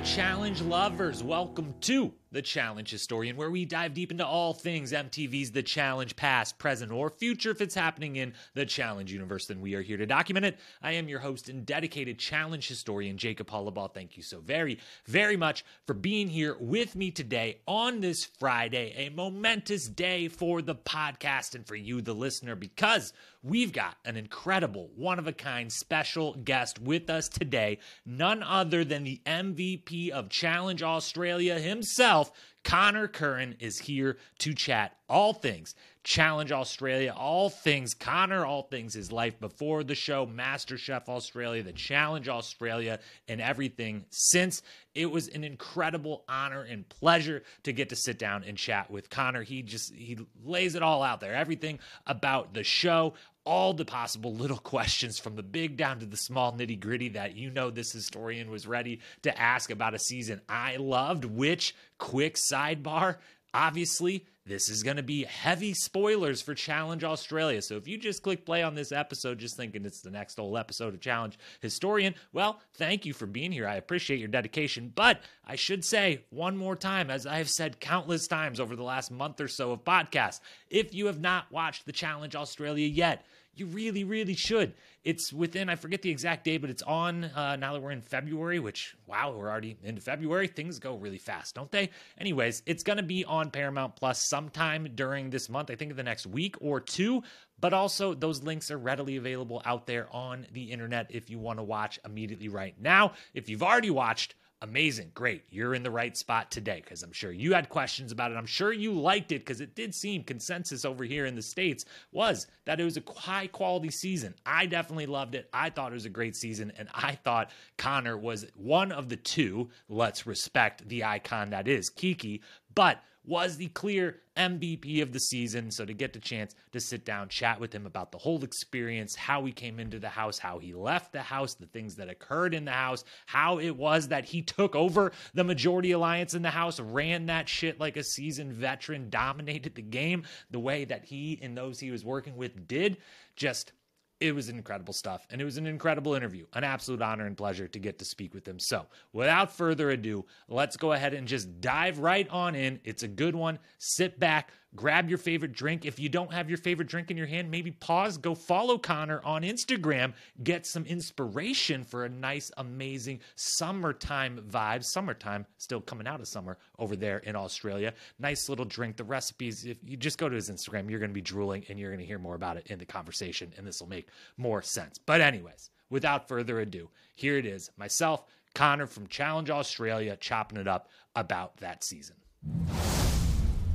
challenge lovers. Welcome to the Challenge Historian, where we dive deep into all things MTV's The Challenge, past, present, or future. If it's happening in the Challenge universe, then we are here to document it. I am your host and dedicated Challenge historian, Jacob Hollabaugh. Thank you so very, very much for being here with me today on this Friday, a momentous day for the podcast and for you, the listener, because we've got an incredible, one of a kind special guest with us today, none other than the MVP of Challenge Australia himself. Conor Curran is here to chat all things Challenge Australia, all things Conor, all things his life before the show, MasterChef Australia, the Challenge Australia, and everything since. It was an incredible honor and pleasure to get to sit down and chat with Conor. He just he lays it all out there, everything about the show, all the possible little questions from the big down to the small nitty gritty that you know this historian was ready to ask about a season I loved. Which, quick sidebar, obviously, this is going to be heavy spoilers for Challenge Australia. So if you just click play on this episode, just thinking it's the next old episode of Challenge Historian, well, thank you for being here. I appreciate your dedication. But I should say one more time, as I have said countless times over the last month or so of podcasts, if you have not watched the Challenge Australia yet, you really, really should. It's within, I forget the exact day, but it's on uh, now that we're in February, which, wow, we're already into February. Things go really fast, don't they? Anyways, it's going to be on Paramount Plus sometime during this month, I think the next week or two. But also, those links are readily available out there on the internet if you want to watch immediately right now. If you've already watched, amazing, great. You're in the right spot today because I'm sure you had questions about it. I'm sure you liked it because it did seem consensus over here in the States was that it was a high quality season. I definitely loved it. I thought it was a great season, and I thought Conor was one of the two. Let's respect the icon that is Kiki, but was the clear MVP of the season. So to get the chance to sit down, chat with him about the whole experience, how he came into the house, how he left the house, the things that occurred in the house, how it was that he took over the majority alliance in the house, ran that shit like a seasoned veteran, dominated the game the way that he and those he was working with did. Just it was incredible stuff and it was an incredible interview an absolute honor and pleasure to get to speak with him. So without further ado let's go ahead and just dive right on in. It's a good one. Sit back grab your favorite drink. If you don't have your favorite drink in your hand, maybe pause, go follow Conor on Instagram, get some inspiration for a nice, amazing summertime vibe. Summertime, still coming out of summer over there in Australia. Nice little drink. The recipes, if you just go to his Instagram, you're going to be drooling and you're going to hear more about it in the conversation, and this will make more sense. But, anyways, without further ado, here it is myself, Conor from Challenge Australia, chopping it up about that season.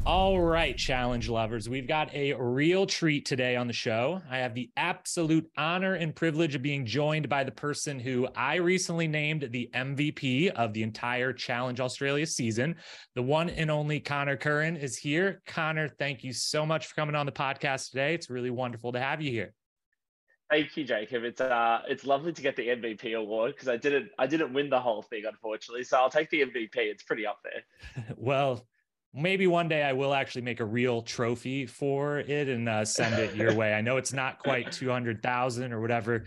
All right, challenge lovers, we've got a real treat today on the show. I have the absolute honor and privilege of being joined by the person who I recently named the MVP of the entire Challenge Australia season. The one and only Conor Curran is here. Conor, thank you so much for coming on the podcast today. It's really wonderful to have you here. Thank you, Jacob. It's uh, it's lovely to get the MVP award because I didn't, I didn't win the whole thing, unfortunately. So I'll take the MVP. It's pretty up there. well, maybe one day I will actually make a real trophy for it and uh, send it your way. I know it's not quite 200,000 or whatever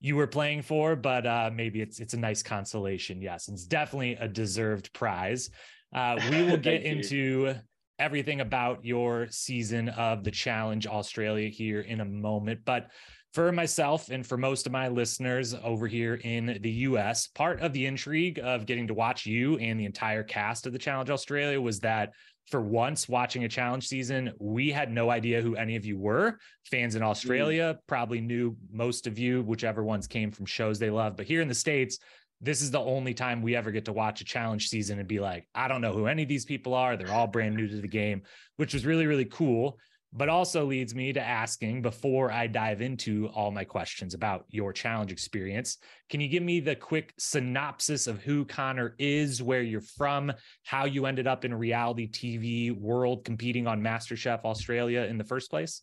you were playing for, but uh, maybe it's it's a nice consolation. Yes, it's definitely a deserved prize. Uh, we will get into everything about your season of the challenge Australia here in a moment, but for myself and for most of my listeners over here in the US, part of the intrigue of getting to watch you and the entire cast of the Challenge Australia was that for once watching a challenge season, we had no idea who any of you were. Fans in Australia mm. probably knew most of you, whichever ones came from shows they love. But here in the States, this is the only time we ever get to watch a challenge season and be like, I don't know who any of these people are. They're all brand new to the game, which was really, really cool but also leads me to asking before I dive into all my questions about your challenge experience. Can you give me the quick synopsis of who Conor is, where you're from, how you ended up in reality TV world competing on MasterChef Australia in the first place?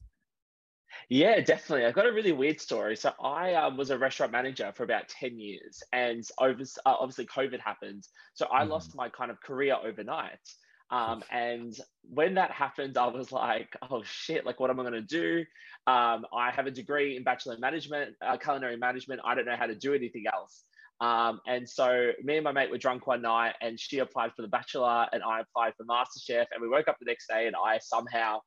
Yeah, definitely. I've got a really weird story. So I um, was a restaurant manager for about 10 years and over, uh, obviously COVID happened. So I mm. lost my kind of career overnight. Um, and when that happened, I was like, oh shit, like what am I going to do? Um, I have a degree in bachelor management, uh, culinary management. I don't know how to do anything else. Um, and so me and my mate were drunk one night, and she applied for The Bachelor, and I applied for MasterChef. And we woke up the next day, and I somehow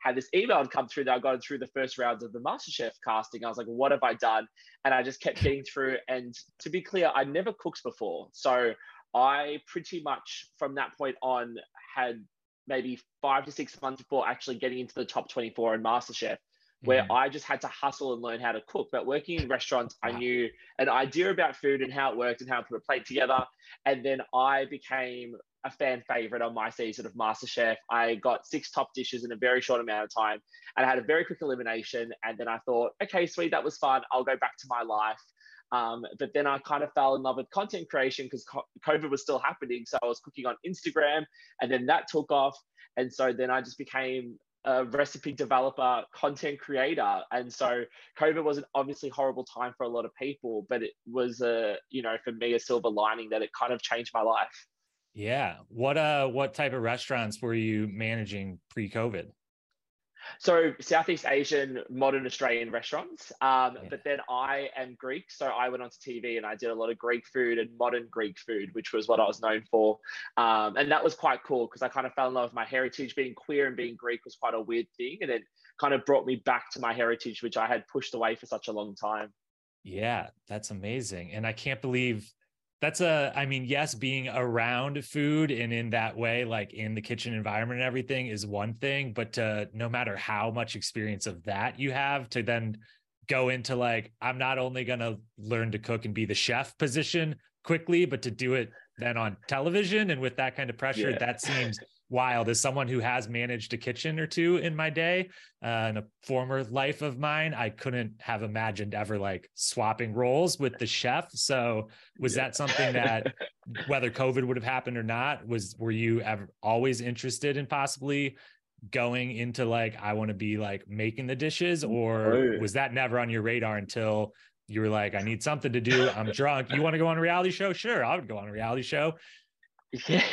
had this email come through that I got through the first rounds of the MasterChef casting. I was like, what have I done? And I just kept getting through. And to be clear, I never cooked before. So I pretty much from that point on had maybe five to six months before actually getting into the top 24 in MasterChef, where mm. I just had to hustle and learn how to cook. But working in restaurants. I knew an idea about food and how it worked and how to put a plate together. And then I became a fan favorite on my season of MasterChef. I got six top dishes in a very short amount of time and I had a very quick elimination. And then I thought, okay, sweet, that was fun. I'll go back to my life. Um, but then I kind of fell in love with content creation because COVID was still happening. So I was cooking on Instagram and then that took off. And so then I just became a recipe developer, content creator. And so COVID was an obviously horrible time for a lot of people, but it was a, you know, for me, a silver lining that it kind of changed my life. Yeah. What uh what type of restaurants were you managing pre-COVID? So Southeast Asian, modern Australian restaurants. Um, yeah. But then I am Greek, so I went onto TV and I did a lot of Greek food and modern Greek food, which was what I was known for. Um, and that was quite cool because I kind of fell in love with my heritage. Being queer and being Greek was quite a weird thing, and it kind of brought me back to my heritage, which I had pushed away for such a long time. Yeah, that's amazing, and I can't believe that's a i mean yes being around food and in that way like in the kitchen environment and everything is one thing but uh, no matter how much experience of that you have to then go into like i'm not only going to learn to cook and be the chef position quickly but to do it then on television and with that kind of pressure yeah. that seems wild as someone who has managed a kitchen or two in my day uh, in a former life of mine i couldn't have imagined ever like swapping roles with the chef so was yeah. that something that whether covid would have happened or not was were you ever always interested in possibly going into like i want to be like making the dishes or oh, was that never on your radar until you were like, I need something to do. I'm drunk. You want to go on a reality show? Sure, I would go on a reality show. Yeah.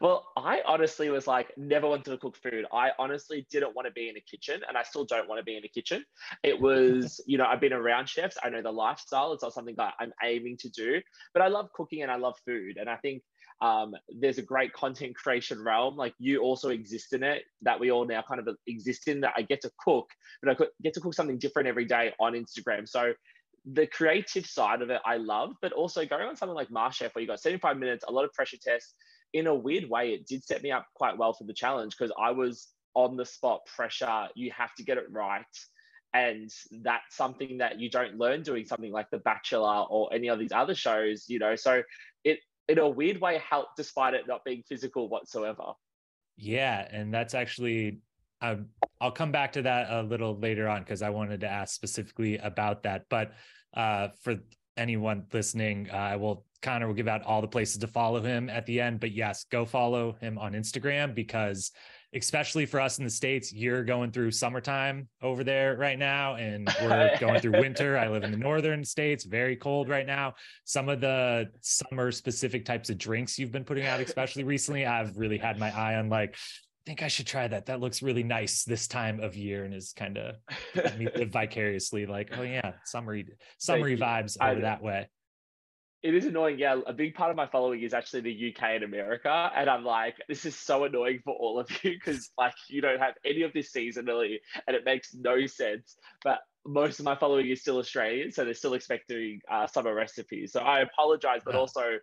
Well, I honestly was like, never wanted to cook food. I honestly didn't want to be in a kitchen and I still don't want to be in a kitchen. It was, you know, I've been around chefs. I know the lifestyle. It's not something that I'm aiming to do, but I love cooking and I love food. And I think um, there's a great content creation realm. Like you also exist in it that we all now kind of exist in that I get to cook, but I get to cook something different every day on Instagram. So the creative side of it I love, but also going on something like MasterChef where you got 75 minutes, a lot of pressure tests. In a weird way, it did set me up quite well for the challenge because I was on the spot pressure. You have to get it right. And that's something that you don't learn doing something like The Bachelor or any of these other shows, you know. So it in a weird way helped despite it not being physical whatsoever. Yeah. And that's actually um, I'll come back to that a little later on because I wanted to ask specifically about that. But uh, for anyone listening, uh, I will Conor will give out all the places to follow him at the end. But yes, go follow him on Instagram because, especially for us in the States, you're going through summertime over there right now, and we're going through winter. I live in the northern states, very cold right now. Some of the summer specific types of drinks you've been putting out, especially recently, I've really had my eye on like think I should try that. That looks really nice this time of year and is kind of vicariously like, oh yeah, summery summery vibes over that way. It is annoying. Yeah, a big part of my following is actually the UK and America, and I'm like, this is so annoying for all of you because like you don't have any of this seasonally, and it makes no sense. But most of my following is still Australian, so they're still expecting uh, summer recipes. So I apologize, but also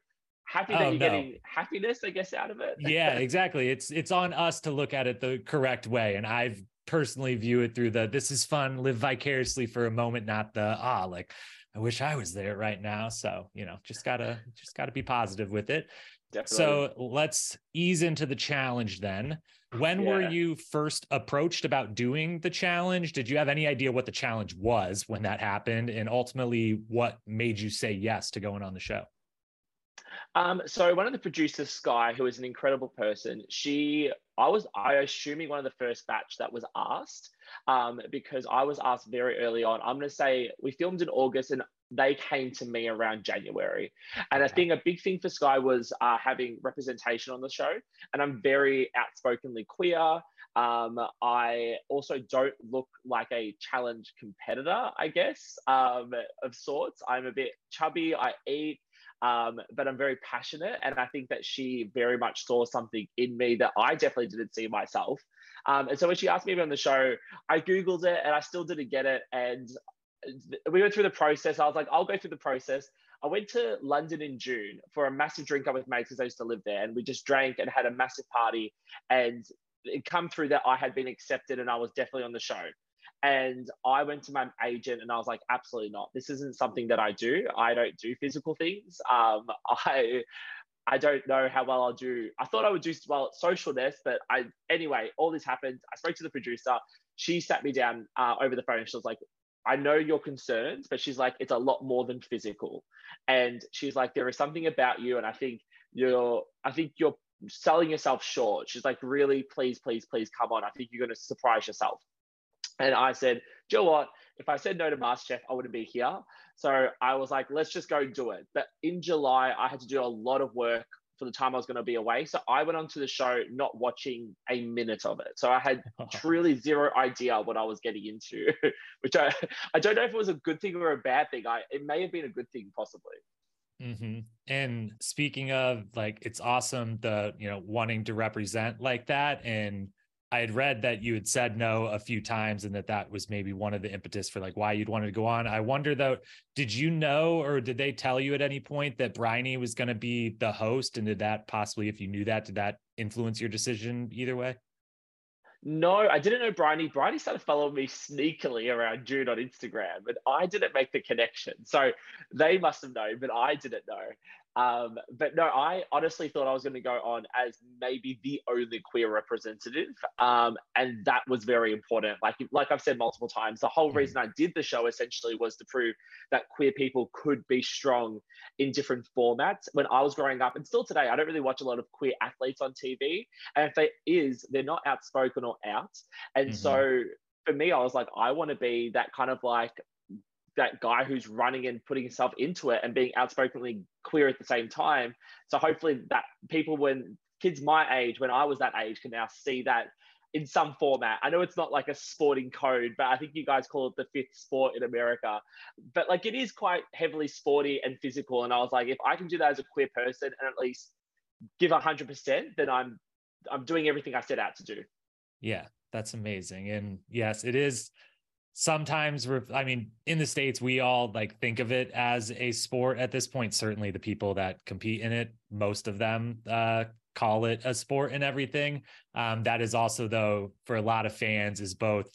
happy that oh, you're no. getting happiness, I guess, out of it. yeah, exactly. It's it's on us to look at it the correct way. And I've personally view it through the this is fun, live vicariously for a moment, not the ah, like I wish I was there right now. So, you know, just gotta just gotta be positive with it. Definitely. So let's ease into the challenge then. When yeah. were you first approached about doing the challenge? Did you have any idea what the challenge was when that happened? And ultimately, what made you say yes to going on the show? Um, so one of the producers, Sky, who is an incredible person, she, I was, I assuming one of the first batch that was asked, um, because I was asked very early on. I'm going to say we filmed in August and they came to me around January. And. I think a big thing for Sky was uh, having representation on the show. And I'm very outspokenly queer. Um, I also don't look like a challenge competitor, I guess, um, of sorts. I'm a bit chubby. I eat Um, but I'm very passionate, and I think that she very much saw something in me that I definitely didn't see myself. Um, and so when she asked me on the show, I googled it, and I still didn't get it. And we went through the process. I was like, I'll go through the process. I went to London in June for a massive drink up with mates because I used to live there, and we just drank and had a massive party. And it come through that I had been accepted and I was definitely on the show. And I went to my agent and I was like, absolutely not. This isn't something that I do. I don't do physical things. Um, I I don't know how well I'll do. I thought I would do well at socialness, but I anyway, all this happened. I spoke to the producer. She sat me down uh, over the phone she was like, I know your concerns, but she's like, it's a lot more than physical. And she's like, there is something about you, and I think you're, I think you're selling yourself short. She's like, really, please, please, please come on. I think you're going to surprise yourself. And I said, Joe, you know what? If I said no to MasterChef, I wouldn't be here. So I was like, let's just go do it. But in July, I had to do a lot of work for the time I was going to be away. So I went onto the show not watching a minute of it. So I had truly zero idea what I was getting into, which I, I don't know if it was a good thing or a bad thing. I it may have been a good thing possibly. Mm-hmm. And speaking of like, it's awesome the you know wanting to represent like that, and I had read that you had said no a few times, and that that was maybe one of the impetus for like why you'd wanted to go on. I wonder though, did you know or did they tell you at any point that Bryony was going to be the host, and did that possibly, if you knew that, did that influence your decision either way? No, I didn't know Bryony. Bryony started following me sneakily around June on Instagram, but I didn't make the connection. So they must have known, but I didn't know. Um, but no, I honestly thought I was going to go on as maybe the only queer representative, um, and that was very important. Like like I've said multiple times, the whole mm. reason I did the show essentially was to prove that queer people could be strong in different formats. When I was growing up, and still today, I don't really watch a lot of queer athletes on TV, and if there is, they're not outspoken or out. And mm-hmm. so for me, I was like, I want to be that kind of like that guy who's running and putting himself into it and being outspokenly queer at the same time. So hopefully that people when kids my age, when I was that age, can now see that in some format. I know it's not like a sporting code, but I think you guys call it the fifth sport in America. But like it is quite heavily sporty and physical. And I was like, if I can do that as a queer person and at least give hundred percent, then I'm I'm doing everything I set out to do. Yeah, that's amazing. And yes, it is sometimes i mean in the states we all like think of it as a sport. At this point certainly the people that compete in it most of them uh, call it a sport and everything. Um, that is also though for a lot of fans is both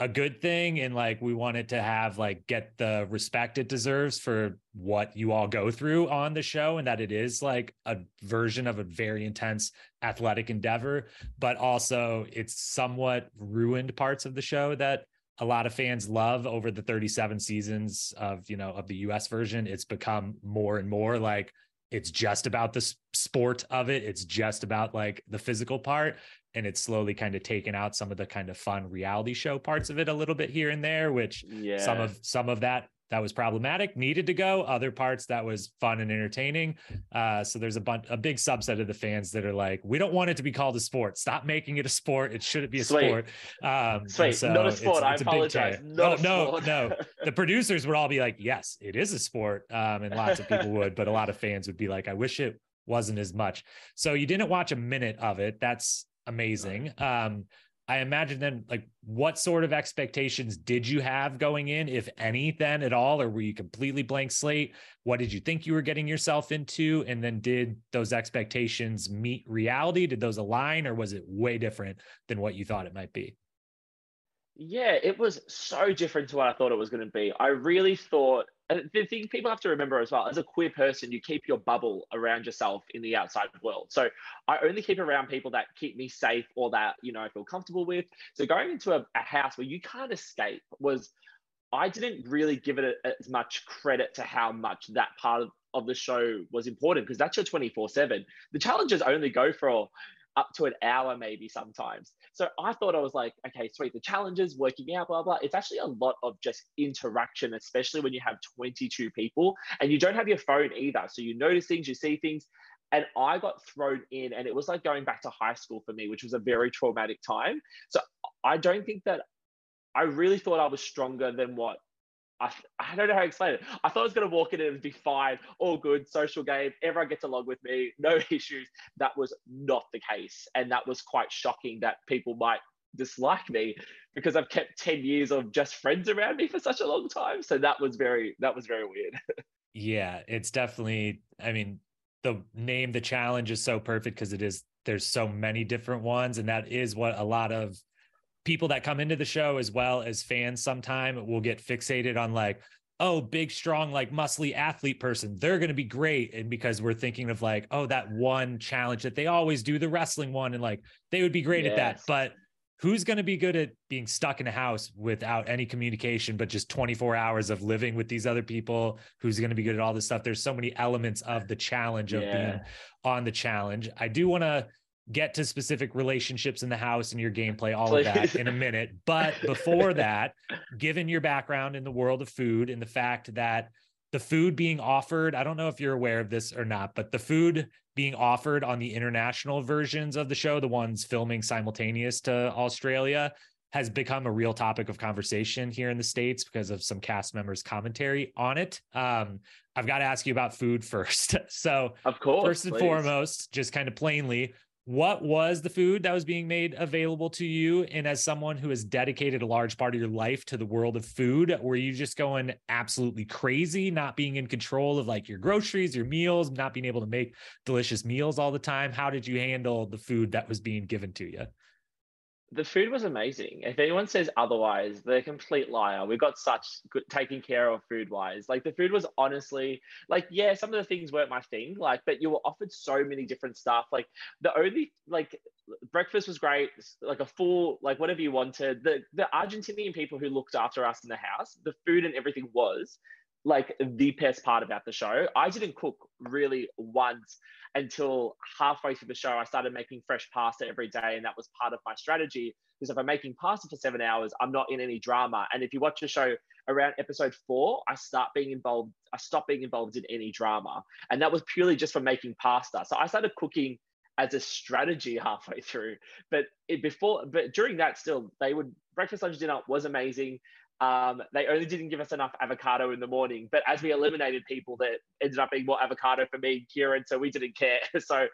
a good thing and like we want it to have like get the respect it deserves for what you all go through on the show and that it is like a version of a very intense athletic endeavor but also it's somewhat ruined parts of the show that a lot of fans love over the 37 seasons of you know of the US version it's become more and more like it's just about the sport of it it's just about like the physical part and it's slowly kind of taken out some of the kind of fun reality show parts of it a little bit here and there which yeah. some of some of that that was problematic needed to go. Other parts that was fun and entertaining. Uh, so there's a bunch a big subset of the fans that are like we don't want it to be called a sport. Stop making it a sport. It shouldn't be a Sweet. sport. Um Sweet. So not a sport. It's, it's i apologize. no no no. The producers would all be like yes it is a sport um, and lots of people would but a lot of fans would be like i wish it wasn't as much. So you didn't watch a minute of it. That's amazing. Um I imagine then, like, what sort of expectations did you have going in, if any, then at all, or were you completely blank slate? What did you think you were getting yourself into? And then did those expectations meet reality? Did those align, or was it way different than what you thought it might be? Yeah, it was so different to what I thought it was going to be. I really thought the thing people have to remember as well as a queer person you keep your bubble around yourself in the outside world. So i only keep around people that keep me safe or that you know i feel comfortable with. So going into a, a house where you can't escape was i didn't really give it a, as much credit to how much that part of, of the show was important because that's your 24 7 the challenges only go for up to an hour maybe sometimes. So I thought I was like, okay, sweet, the challenges, working out, blah, blah. It's actually a lot of just interaction, especially when you have 22 people and you don't have your phone either. So you notice things, you see things. And I got thrown in, and it was like going back to high school for me, which was a very traumatic time. So I don't think that I really thought I was stronger than what I, I don't know how to explain it. I thought I was going to walk in and it'd be fine, all good, social game, everyone gets along with me, no issues. That was not the case. And that was quite shocking that people might dislike me because I've kept 10 years of just friends around me for such a long time. So that was very, that was very weird. yeah, it's definitely, I mean, the name, the challenge is so perfect because it is, there's so many different ones. And that is what a lot of people that come into the show as well as fans sometime will get fixated on like oh big strong like muscly athlete person. They're going to be great. And because we're thinking of like oh that one challenge that they always do the wrestling one and like they would be great yes. at that. But who's going to be good at being stuck in a house without any communication but just 24 hours of living with these other people? Who's going to be good at all this stuff? There's so many elements of the challenge of yeah. being on the challenge. I do want to get to specific relationships in the house and your gameplay, all Please. of that in a minute. But before that, given your background in the world of food and the fact that the food being offered, I don't know if you're aware of this or not, but the food being offered on the international versions of the show, the ones filming simultaneous to Australia, has become a real topic of conversation here in the States because of some cast members' commentary on it. Um, I've got to ask you about food first. so, of course, first and please. foremost, just kind of plainly, what was the food that was being made available to you? And as someone who has dedicated a large part of your life to the world of food were you just going absolutely crazy not being in control of like your groceries your meals not being able to make delicious meals all the time? How did you handle the food that was being given to you the food was amazing. If anyone says otherwise, they're a complete liar. We got such good taking care of food wise. Like the food was honestly like, yeah, some of the things weren't my thing. Like, but you were offered so many different stuff. Like the only like breakfast was great, like a full like whatever you wanted. The the Argentinian people who looked after us in the house, the food and everything was like the best part about the show. I didn't cook really once until halfway through the show. I started making fresh pasta every day, and that was part of my strategy. Because if I'm making pasta for seven hours, I'm not in any drama. And if you watch the show around episode four, I start being involved. I stop being involved in any drama, and that was purely just for making pasta. So I started cooking as a strategy halfway through. But it, before, but during that, still they would breakfast, lunch, dinner was amazing. Um, they only didn't give us enough avocado in the morning, but as we eliminated people, that ended up being more avocado for me and Kieran, so we didn't care. So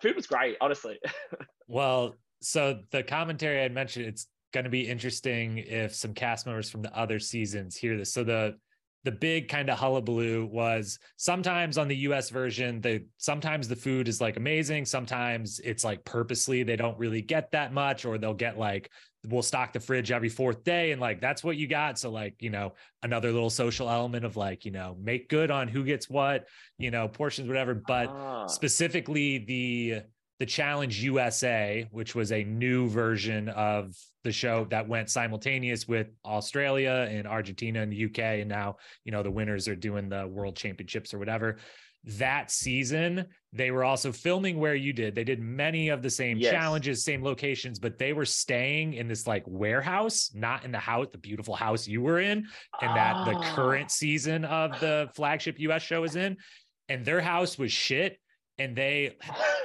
food was great, honestly. well, so the commentary I mentioned, it's going to be interesting if some cast members from the other seasons hear this. So the the big kind of hullabaloo was sometimes on the US version, the sometimes the food is like amazing. Sometimes it's like purposely they don't really get that much, or they'll get like we'll stock the fridge every fourth day and like that's what you got. So like you know another little social element of like you know make good on who gets what you know portions whatever. But ah. specifically the the challenge usa which was a new version of the show that went simultaneous with australia and argentina and the uk and now you know the winners are doing the world championships or whatever that season they were also filming where you did they did many of the same yes. challenges same locations but they were staying in this like warehouse not in the house the beautiful house you were in and that the ah. current season of the flagship us show is in and their house was shit and they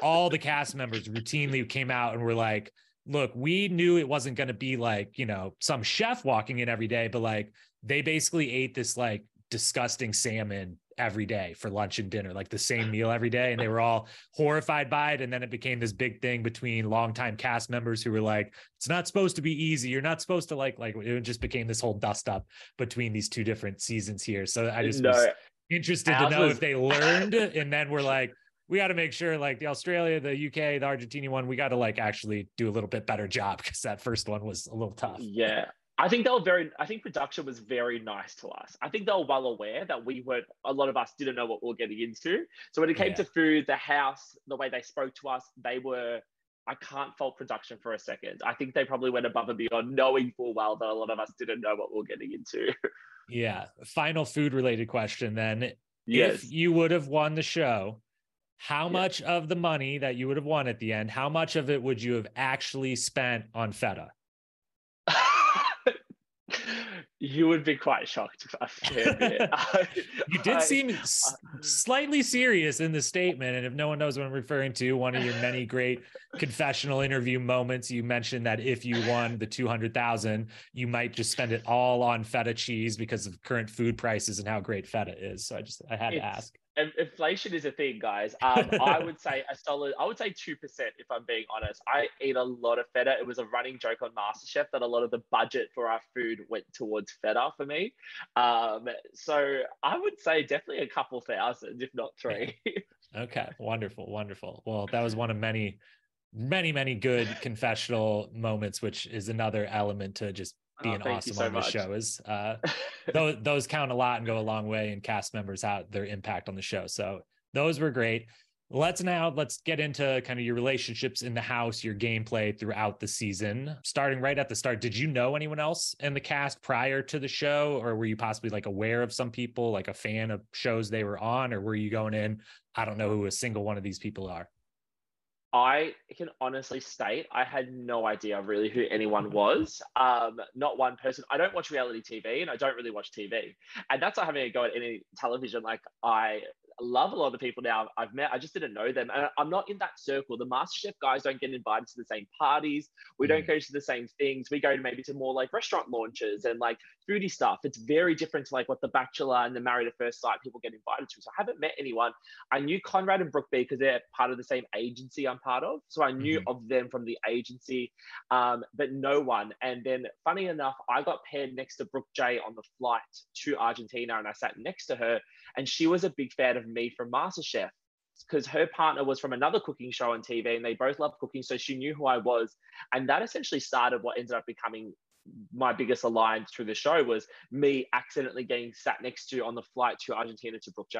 all the cast members routinely came out and were like look we knew it wasn't going to be like you know some chef walking in every day but like they basically ate this like disgusting salmon every day for lunch and dinner, like the same meal every day. And they were all horrified by it. And then it became this big thing between longtime cast members who were like, it's not supposed to be easy. You're not supposed to like, like it just became this whole dust up between these two different seasons here. So I just no, was interested to know was... if they learned and then we're like, we got to make sure like the Australia, the UK, the Argentina one, we got to like actually do a little bit better job because that first one was a little tough. Yeah. I think they were very. I think production was very nice to us. I think they were well aware that we weren't. A lot of us didn't know what we were getting into. So when it came yeah. to food, the house, the way they spoke to us, they were. I can't fault production for a second. I think they probably went above and beyond, knowing full well that a lot of us didn't know what we were getting into. yeah. Final food related question then. Yes. If you would have won the show, how much of the money that you would have won at the end, how much of it would you have actually spent on feta? You would be quite shocked. If I, you did seem uh, slightly serious in the statement. And if no one knows what I'm referring to, one of your many great confessional interview moments, you mentioned that if you won the 200,000, you might just spend it all on feta cheese because of current food prices and how great feta is. So I just, I had to ask inflation is a thing, guys. Um, I would say a solid. I would say two percent if I'm being honest. I eat a lot of feta. It was a running joke on MasterChef that a lot of the budget for our food went towards feta for me. Um, so I would say definitely a couple thousand, if not three. okay, wonderful, wonderful. Well, that was one of many, many, many good confessional moments, which is another element to just being oh, awesome so on the show is uh, those those count a lot and go a long way and cast members out their impact on the show. So those were great. Let's now let's get into kind of your relationships in the house, your gameplay throughout the season. Starting right at the start, did you know anyone else in the cast prior to the show, or were you possibly like aware of some people, like a fan of shows they were on, or were you going in? I don't know who a single one of these people are. I can honestly state I had no idea really who anyone was. Um, not one person. I don't watch reality TV and I don't really watch TV. And that's not having a go at any television. Like I love a lot of the people now I've met. I just didn't know them. And I'm not in that circle. The MasterChef guys don't get invited to the same parties. We mm. don't go to the same things. We go to maybe to more like restaurant launches and like foodie stuff. It's very different to like what The Bachelor and the Married at First Sight people get invited to. So I haven't met anyone. I knew Conrad and Brooke B because they're part of the same agency I'm part of. So I knew mm-hmm. of them from the agency, um, but no one. And then funny enough, I got paired next to Brooke J on the flight to Argentina and I sat next to her and she was a big fan of me from MasterChef because her partner was from another cooking show on TV and they both loved cooking. So she knew who I was. And that essentially started what ended up becoming my biggest alliance through the show was me accidentally getting sat next to on the flight to Argentina to Brooke J.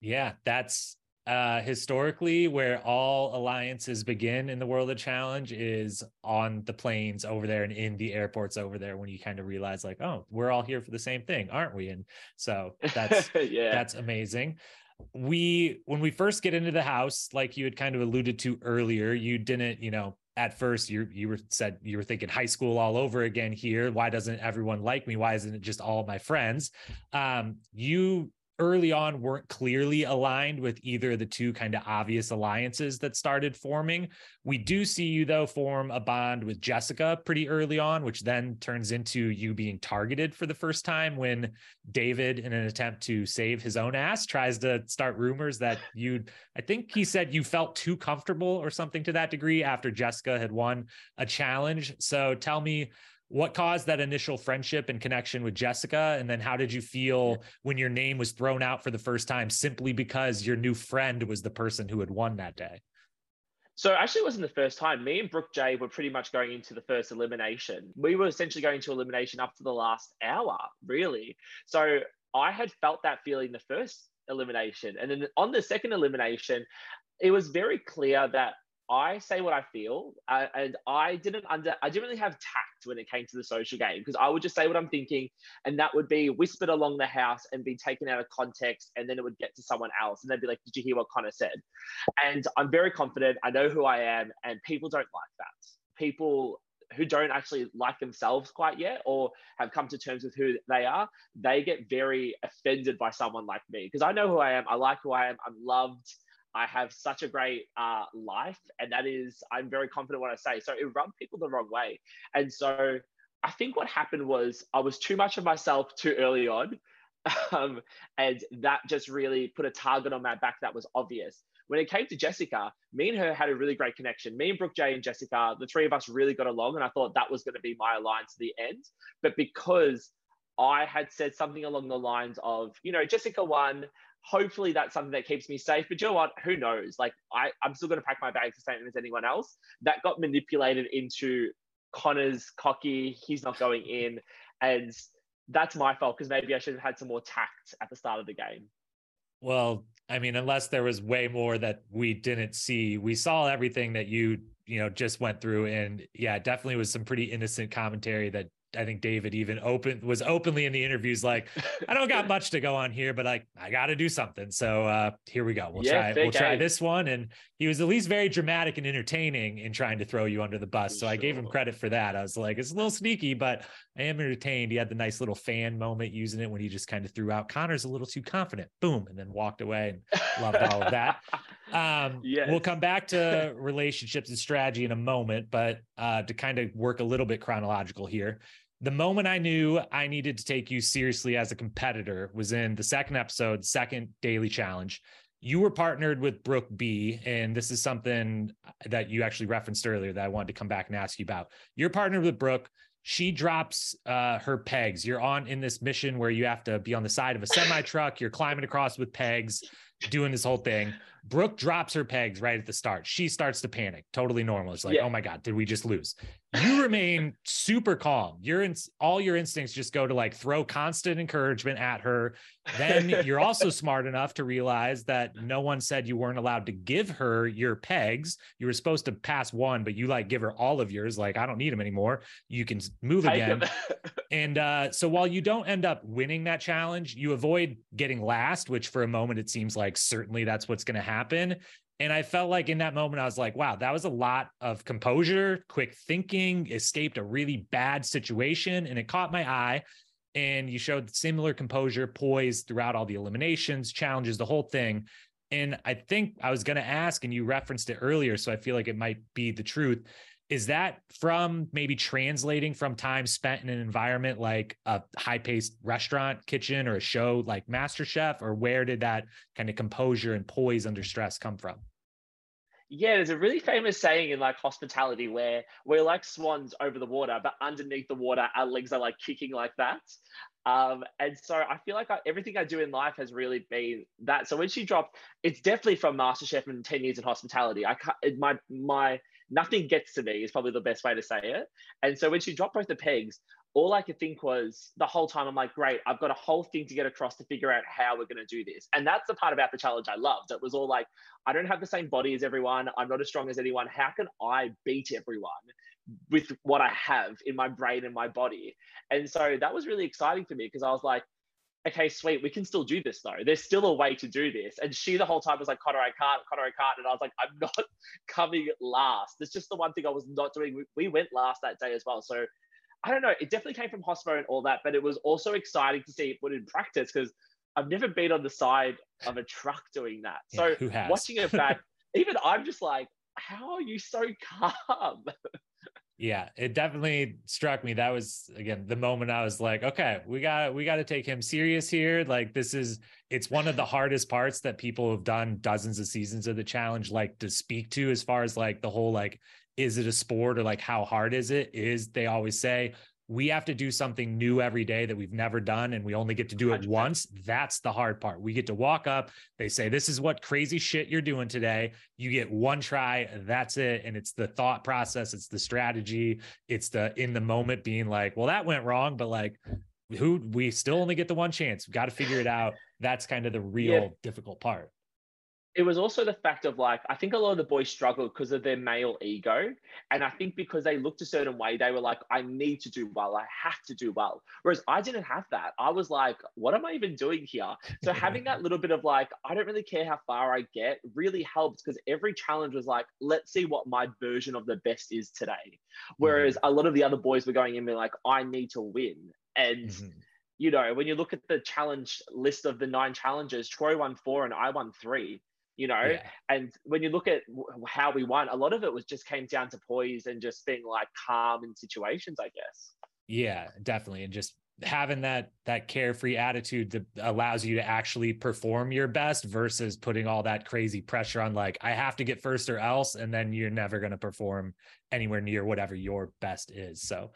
Yeah, that's uh historically where all alliances begin in the world of challenge is on the planes over there and in the airports over there when you kind of realize like oh we're all here for the same thing aren't we? And so that's yeah. that's amazing. We when we first get into the house like you had kind of alluded to earlier you didn't you know at first you you were said you were thinking high school all over again here. Why doesn't everyone like me? Why isn't it just all my friends? Um you early on weren't clearly aligned with either of the two kind of obvious alliances that started forming. We do see you, though, form a bond with Jessica pretty early on, which then turns into you being targeted for the first time when David, in an attempt to save his own ass, tries to start rumors that you, I think he said you felt too comfortable or something to that degree after Jessica had won a challenge. So tell me what caused that initial friendship and connection with Jessica? And then how did you feel when your name was thrown out for the first time simply because your new friend was the person who had won that day? So actually, it wasn't the first time. Me and Brooke J were pretty much going into the first elimination. We were essentially going to elimination up to the last hour, really. So I had felt that feeling the first elimination. And then on the second elimination, it was very clear that I say what I feel, uh, and I didn't under I didn't really have tact when it came to the social game because I would just say what I'm thinking, and that would be whispered along the house and be taken out of context, and then it would get to someone else, and they'd be like, "Did you hear what Conor said?" And I'm very confident. I know who I am, and people don't like that. People who don't actually like themselves quite yet or have come to terms with who they are, they get very offended by someone like me because I know who I am. I like who I am. I'm loved. I have such a great uh, life, and that is, I'm very confident what I say. So it rubbed people the wrong way. And so I think what happened was I was too much of myself too early on. Um, and that just really put a target on my back that was obvious. When it came to Jessica, me and her had a really great connection. Me and Brooke J and Jessica, the three of us really got along, and I thought that was going to be my alliance to the end. But because I had said something along the lines of, you know, Jessica won, hopefully that's something that keeps me safe. But you know what? Who knows? Like I, I'm still going to pack my bags the same as anyone else. That got manipulated into Conor's cocky. He's not going in, and that's my fault because maybe I should have had some more tact at the start of the game. Well, I mean, unless there was way more that we didn't see, we saw everything that you you know just went through, and yeah, definitely was some pretty innocent commentary that I think David even open was openly in the interviews like, I don't got much to go on here, but like I got to do something. So uh, here we go. We'll yeah, try. We'll try this one. And he was at least very dramatic and entertaining in trying to throw you under the bus. So sure. I gave him credit for that. I was like, it's a little sneaky, but I am entertained. He had the nice little fan moment using it when he just kind of threw out Conor's a little too confident, boom, and then walked away and loved all of that. Um, yes. We'll come back to relationships and strategy in a moment, but uh, to kind of work a little bit chronological here. The moment I knew I needed to take you seriously as a competitor was in the second episode, second daily challenge. You were partnered with Brooke B, and this is something that you actually referenced earlier that I wanted to come back and ask you about. You're partnered with Brooke she drops uh, her pegs. You're on in this mission where you have to be on the side of a semi truck. You're climbing across with pegs, doing this whole thing. Brooke drops her pegs right at the start. She starts to panic. Totally normal. It's like, yeah. oh my god, did we just lose? You remain super calm. You're in all your instincts just go to like throw constant encouragement at her. Then you're also smart enough to realize that no one said you weren't allowed to give her your pegs. You were supposed to pass one, but you like give her all of yours. Like, I don't need them anymore. You can move again. and uh, so while you don't end up winning that challenge, you avoid getting last, which for a moment it seems like certainly that's what's going to happen. And I felt like in that moment, I was like, wow, that was a lot of composure, quick thinking, escaped a really bad situation. And it caught my eye. And you showed similar composure, poise throughout all the eliminations, challenges, the whole thing. And I think I was going to ask, and you referenced it earlier. So I feel like it might be the truth is that from maybe translating from time spent in an environment like a high-paced restaurant kitchen or a show like masterchef or where did that kind of composure and poise under stress come from yeah there's a really famous saying in like hospitality where we're like swans over the water but underneath the water our legs are like kicking like that um, and so I feel like I, everything I do in life has really been that. So when she dropped, it's definitely from MasterChef and 10 years in hospitality. I can't, my, my nothing gets to me is probably the best way to say it. And so when she dropped both the pegs, all I could think was the whole time, I'm like, great, I've got a whole thing to get across to figure out how we're going to do this. And that's the part about the challenge I loved. It was all like, I don't have the same body as everyone. I'm not as strong as anyone. How can I beat everyone with what I have in my brain and my body? And so that was really exciting for me because I was like, okay, sweet, we can still do this though. There's still a way to do this. And she the whole time was like, Conor, I can't, Conor, I can't. And I was like, I'm not coming last. It's just the one thing I was not doing. We went last that day as well. So I don't know. It definitely came from Hospo and all that, but it was also exciting to see it put in practice because I've never been on the side of a truck doing that. So yeah, watching it back, even I'm just like, how are you so calm? yeah it definitely struck me that was again the moment i was like okay we got we got to take him serious here like this is it's one of the hardest parts that people have done dozens of seasons of the challenge like to speak to as far as like the whole like is it a sport or like how hard is it is they always say we have to do something new every day that we've never done and we only get to do it 100%. once. That's the hard part. We get to walk up they say this is what crazy shit you're doing today. You get one try that's it and it's the thought process it's the strategy it's the in the moment being like well that went wrong but like who we still only get the one chance we've got to figure it out. That's kind of the real yeah. difficult part it was also the fact of like I think a lot of the boys struggled because of their male ego, and I think because they looked a certain way, they were like, "I need to do well. I have to do well." Whereas I didn't have that. I was like, "What am I even doing here?" So having that little bit of like, I don't really care how far I get, really helps because every challenge was like, "Let's see what my version of the best is today." Whereas mm-hmm. a lot of the other boys were going in being like, "I need to win," and. Mm-hmm you know, when you look at the challenge list of the nine challenges, Troy won four and I won three you know? Yeah. and when you look at how we won a lot of it was just came down to poise and just being like calm in situations i guess. Yeah definitely. And just having that that carefree attitude that allows you to actually perform your best versus putting all that crazy pressure on like i have to get first or else and then you're never going to perform anywhere near whatever your best is. So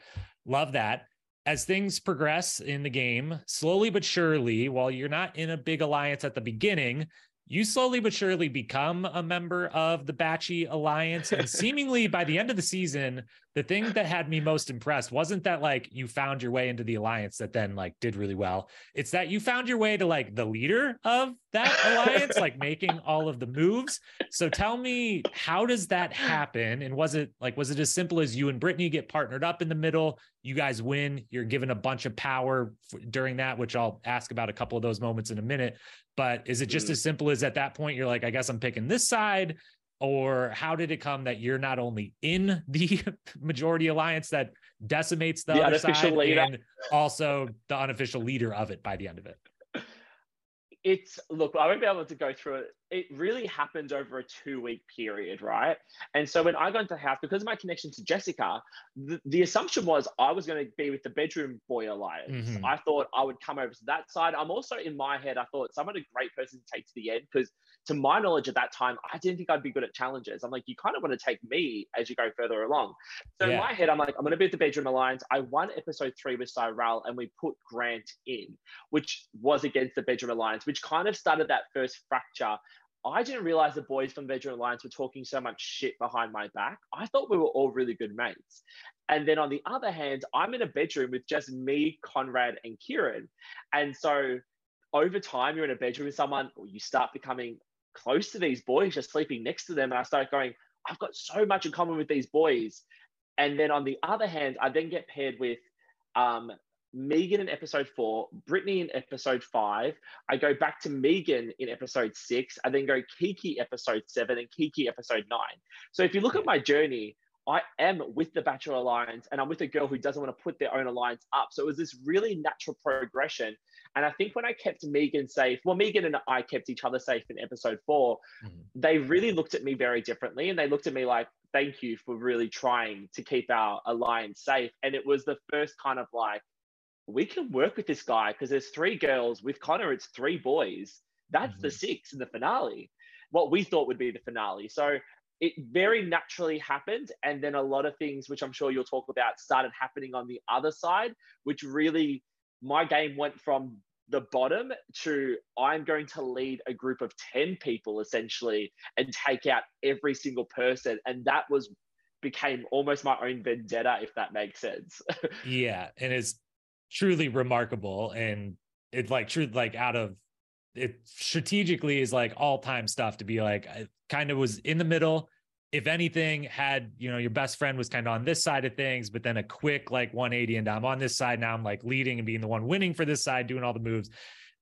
love that. As things progress in the game slowly but surely while you're not in a big alliance at the beginning you slowly but surely become a member of the Batchy Alliance. And seemingly by the end of the season, the thing that had me most impressed wasn't that like you found your way into the alliance that then like did really well. It's that you found your way to like the leader of that alliance, like making all of the moves. So tell me, how does that happen? And was it like, was it as simple as you and Brittany get partnered up in the middle? You guys win. You're given a bunch of power f- during that, which I'll ask about a couple of those moments in a minute. But is it just mm. as simple as at that point, you're like, I guess I'm picking this side? Or how did it come that you're not only in the majority alliance that decimates the, the other side leader. and also the unofficial leader of it by the end of it? It's look, I won't be able to go through it it really happened over a two week period, right? And so when I got into the house, because of my connection to Jessica, the, the assumption was I was going to be with the bedroom boy alliance. Mm-hmm. I thought I would come over to that side. I'm also in my head, I thought someone a great person to take to the end because to my knowledge at that time, I didn't think I'd be good at challenges. I'm like, you kind of want to take me as you go further along. So yeah. in my head, I'm like, I'm going to be with the bedroom alliance. I won episode three with Cyrell and we put Grant in, which was against the bedroom alliance, which kind of started that first fracture I didn't realize the boys from Bedroom Alliance were talking so much shit behind my back. I thought we were all really good mates. And then on the other hand, I'm in a bedroom with just me, Conrad, and Kieran. And so over time, you're in a bedroom with someone, you start becoming close to these boys, just sleeping next to them. And I start going, I've got so much in common with these boys. And then on the other hand, I then get paired with um, Megan in episode four, Brittany in episode five. I go back to Megan in episode six. I then go Kiki episode seven and Kiki episode nine. So if you look at my journey, I am with the Bachelor Alliance and I'm with a girl who doesn't want to put their own alliance up. So it was this really natural progression. And I think when I kept Megan safe, well, Megan and I kept each other safe in episode 4 mm-hmm. they really looked at me very differently. And they looked at me like, thank you for really trying to keep our alliance safe. And it was the first kind of like, we can work with this guy because there's three girls. With Conor, it's three boys. That's mm-hmm. the six in the finale. What we thought would be the finale. So it very naturally happened. And then a lot of things, which I'm sure you'll talk about, started happening on the other side, which really my game went from the bottom to I'm going to lead a group of 10 people essentially and take out every single person. And that was became almost my own vendetta, if that makes sense. yeah. And it's truly remarkable and it's like true like out of it strategically is like all time stuff to be like I kind of was in the middle. If anything had you know your best friend was kind of on this side of things but then a quick like 180 and I'm on this side now I'm like leading and being the one winning for this side doing all the moves.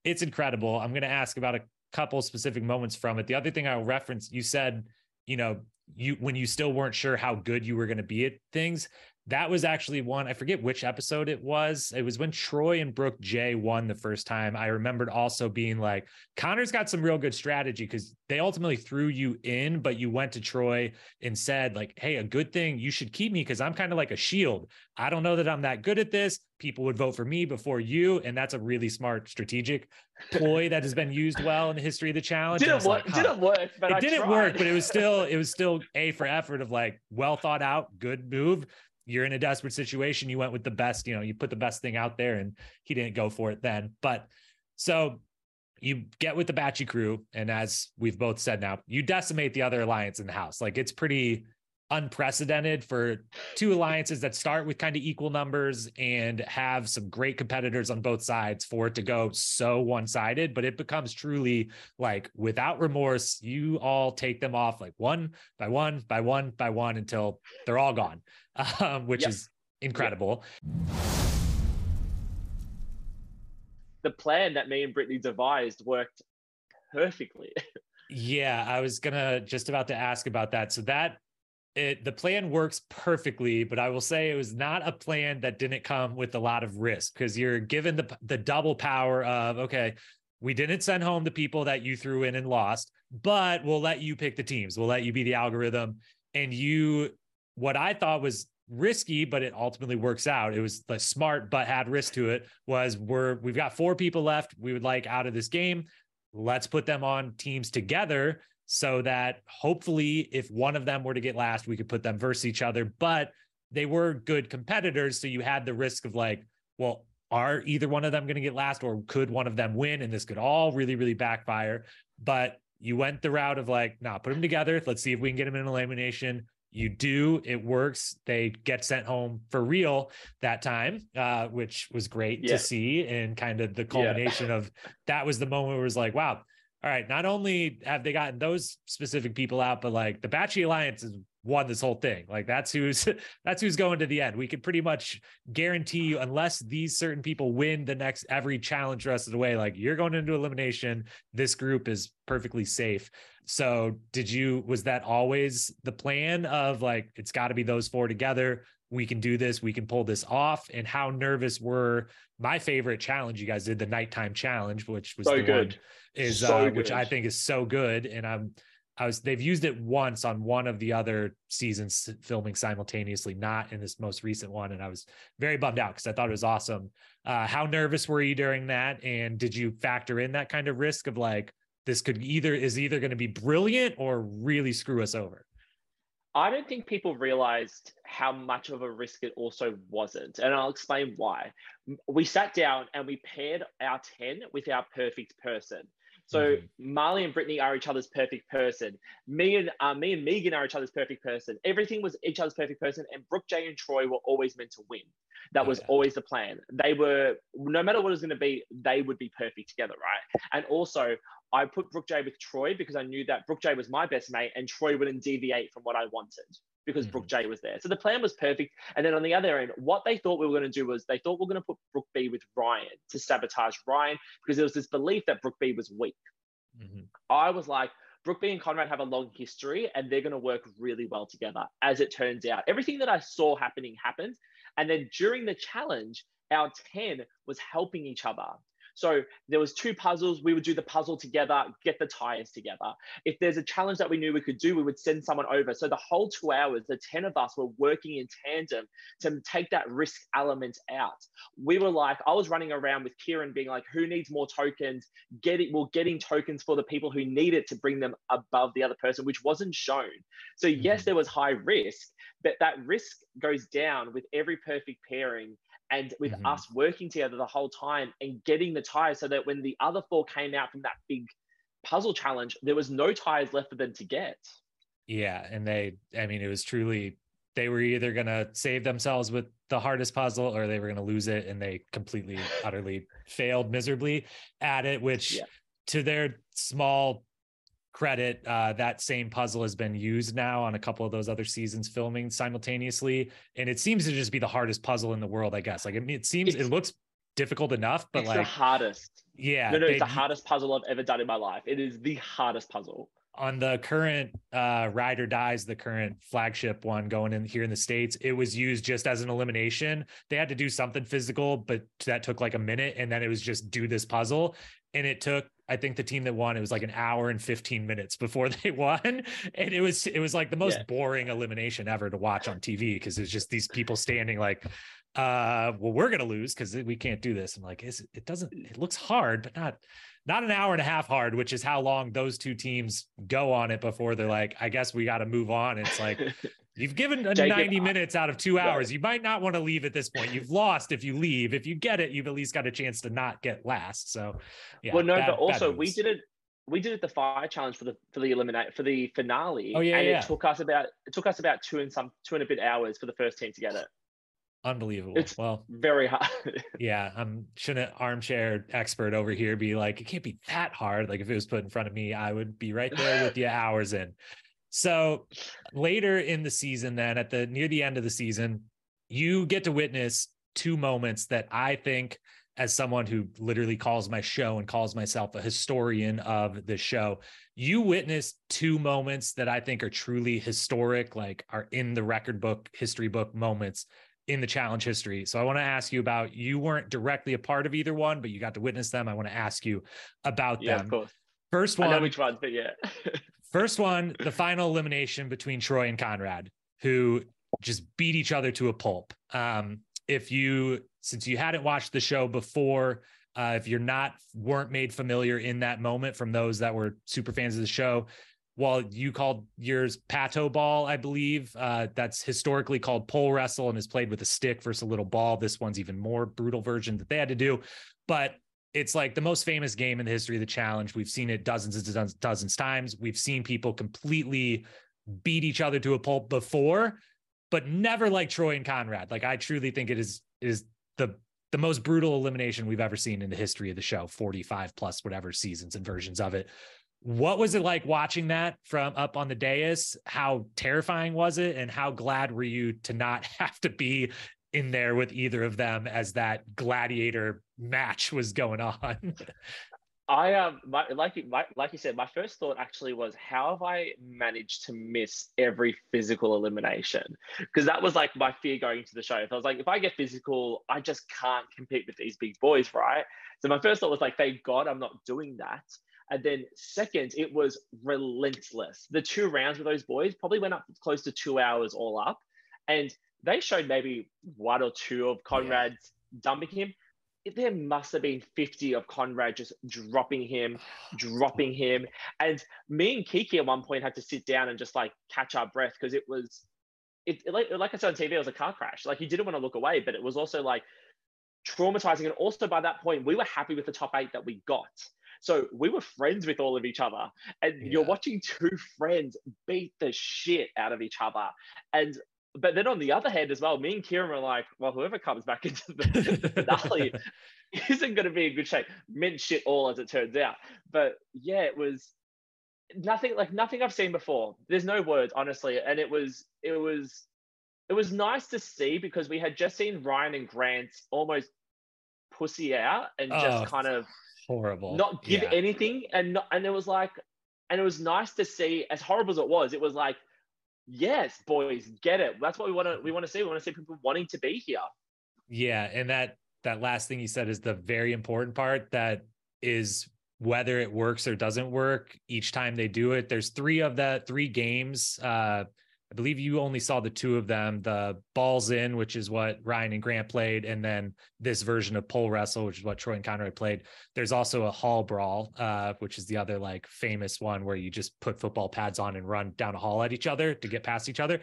It's incredible. I'm going to ask about a couple specific moments from it. The other thing I'll reference you said you know you when you still weren't sure how good you were going to be at things that was actually one i forget which episode it was. It was when troy and brooke j won the first time. I remembered also being like conor's got some real good strategy because they ultimately threw you in but you went to troy and said like hey a good thing you should keep me because i'm kind of like a shield. I don't know that i'm that good at this. People would vote for me before you and that's a really smart strategic ploy that has been used well in the history of the challenge. Didn't, work, like, huh. didn't work but it I didn't tried. work but it was still it was still a for effort of like well thought out good move you're in a desperate situation. You went with the best, you know, you put the best thing out there and he didn't go for it then. But so you get with the Batchy crew. And as we've both said now, you decimate the other alliance in the house. Like it's pretty unprecedented for two alliances that start with kind of equal numbers and have some great competitors on both sides for it to go so one-sided but it becomes truly like without remorse you all take them off like one by one by one by one until they're all gone um, which yep. is incredible yep. the plan that me and brittany devised worked perfectly yeah i was gonna just about to ask about that so that it the plan works perfectly, but I will say it was not a plan that didn't come with a lot of risk because you're given the the double power of okay, we didn't send home the people that you threw in and lost, but we'll let you pick the teams. We'll let you be the algorithm. And you, what I thought was risky, but it ultimately works out. It was the smart but had risk to it. Was we're we've got four people left. We would like out of this game. Let's put them on teams together so that hopefully if one of them were to get last, we could put them versus each other. But they were good competitors. So you had the risk of like, well, are either one of them going to get last or could one of them win? And this could all really, really backfire. But you went the route of like, nah, put them together. Let's see if we can get them in elimination. You do, it works. They get sent home for real that time, uh, which was great yeah. to see. And kind of the culmination yeah. of that was the moment where it was like, wow, all right, not only have they gotten those specific people out, but like the Batchy Alliance has won this whole thing. Like that's who's that's who's going to the end. We can pretty much guarantee you, unless these certain people win the next every challenge the rest of the way, like you're going into elimination. This group is perfectly safe. So did you was that always the plan of like it's got to be those four together? We can do this, we can pull this off. And how nervous were my favorite challenge you guys did, the nighttime challenge, which was so the good. one is So uh, which I think is so good. And I'm I was they've used it once on one of the other seasons filming simultaneously, not in this most recent one. And I was very bummed out because I thought it was awesome. Uh, how nervous were you during that? And did you factor in that kind of risk of like this could either is either going to be brilliant or really screw us over? I don't think people realized how much of a risk it also wasn't. And I'll explain why. We sat down and we paired our 10 with our perfect person. So Mhm. Marley and Brittany are each other's perfect person. Me and uh, me and Megan are each other's perfect person. Everything was each other's perfect person, and Brooke, Jay, and Troy were always meant to win. That Oh, was yeah. always the plan. They were no matter what it was going to be, they would be perfect together, right? And also, I put Brooke Jay with Troy because I knew that Brooke Jay was my best mate, and Troy wouldn't deviate from what I wanted because Brooke Jay was there. So the plan was perfect. And then on the other end, what they thought we were going to do was they thought we were going to put Brooke B with Ryan to sabotage Ryan because there was this belief that Brooke B was weak. Mhm. I was like, Brooke B and Conrad have a long history and they're going to work really well together. As it turns out, everything that I saw happening happened. And then during the challenge, our 10 was helping each other. So there was two puzzles. We would do the puzzle together, get the tires together. If there's a challenge that we knew we could do, we would send someone over. So the whole two hours, the 10 of us were working in tandem to take that risk element out. We were like, I was running around with Kieran being like, who needs more tokens? Getting well, getting tokens for the people who need it to bring them above the other person, which wasn't shown. So yes, Mhm. there was high risk, but that risk goes down with every perfect pairing and with Mhm. us working together the whole time and getting the tires so that when the other four came out from that big puzzle challenge, there was no tires left for them to get. Yeah, and they, I mean, it was truly they were either going to save themselves with the hardest puzzle or they were going to lose it, and they completely, utterly failed miserably at it. Which, Yeah. to their small credit, uh, that same puzzle has been used now on a couple of those other seasons filming simultaneously, and it seems to just be the hardest puzzle in the world. I guess, like, I mean, it seems It's- it looks difficult enough, but like. the hardest. yeah, no, no, they- it's the hardest puzzle I've ever done in my life. It is the hardest puzzle. on the current uh ride or dies the current flagship one going in here in the states it was used just as an elimination they had to do something physical but that took like a minute and then it was just do this puzzle and it took i think the team that won it was like an hour and 15 minutes before they won. And it was it was like the most Yeah. boring elimination ever to watch on tv because it's just these people standing like uh well we're gonna lose because we can't do this. I'm like is it doesn't it looks hard but not not an hour and a half hard which is how long those two teams go on it before they're like i guess we got to move on. It's like you've given Jacob, 90 I- minutes out of two hours you might not want to leave at this point you've lost if you leave if you get it you've at least got a chance to not get last so yeah well, no, bad- but also we did it. We did it the fire challenge for the for the eliminate for the finale. Oh, yeah, and yeah. it took us about it took us about two and some two and a bit hours for the first team to get it. unbelievable It's- well Very hard. yeah i'm shouldn't armchair expert over here be like it can't be that hard like if it was put in front of me i would be right there with you hours in so later in the season then at the near the end of the season you get to witness two moments that i think as someone who literally calls my show and calls myself a historian of the show you witness two moments that i think are truly historic like are in the record book history book moments in the challenge history. So I want to ask you about you weren't directly a part of either one, but you got to witness them. I want to ask you about yeah, them. of course. First I know one, which ones, but yeah. first one, the final elimination between Troy and Conrad, who just beat each other to a pulp. Um, if you, since you hadn't watched the show before, uh, if you're not weren't made familiar in that moment from those that were super fans of the show, while you called yours pato ball, I believe uh, that's historically called pole wrestle and is played with a stick versus a little ball. This one's even more brutal version that they had to do, but it's like the most famous game in the history of the challenge. We've seen it dozens and dozens, dozens times. We've seen people completely beat each other to a pulp before, but never like Troy and Conrad. Like I truly think it is is the the most brutal elimination we've ever seen in the history of the show, 45 plus whatever seasons and versions of it. what was it like watching that from up on the dais? How terrifying was it? And how glad were you to not have to be in there with either of them as that gladiator match was going on? I um my, like you my, like you said, my first thought actually was how have I managed to miss every physical elimination? Because that was like my fear going into the show. If I was like, if I get physical, I just can't compete with these big boys, right? So my first thought was like, thank God I'm not doing that. And then second, it was relentless. The two rounds with those boys probably went up close to two hours all up. And they showed maybe one or two of Conrad's yeah. dumping him there must have been 50 of Conrad just dropping him, dropping him. And me and Kiki at one point had to sit down and just like catch our breath because it was, it, like, like I said on TV, it was a car crash. Like he didn't want to look away, but it was also like traumatizing. And also by that point, we were happy with the top eight that we got. So we were friends with all of each other. And yeah. you're watching two friends beat the shit out of each other. And but then on the other hand as well, me and Kieran were like, well, whoever comes back into the finale isn't going to be in good shape. Meant shit all as it turns out. But yeah, it was nothing like nothing I've seen before. There's no words, honestly. And it was it was it was nice to see because we had just seen Ryan and Grant almost pussy out and oh, just kind of horrible, not give yeah. anything. And not, and it was like, and it was nice to see. As horrible as it was, it was like yes, boys, get it. That's what we want to we want to see. We want to see people wanting to be here. Yeah, and that that last thing you said is the very important part that is whether it works or doesn't work each time they do it. There's three of that three games uh I believe you only saw the two of them the balls in, which is what Ryan and Grant played, and then this version of pole wrestle, which is what Troy and Conroy played. There's also a hall brawl, uh, which is the other like famous one where you just put football pads on and run down a hall at each other to get past each other.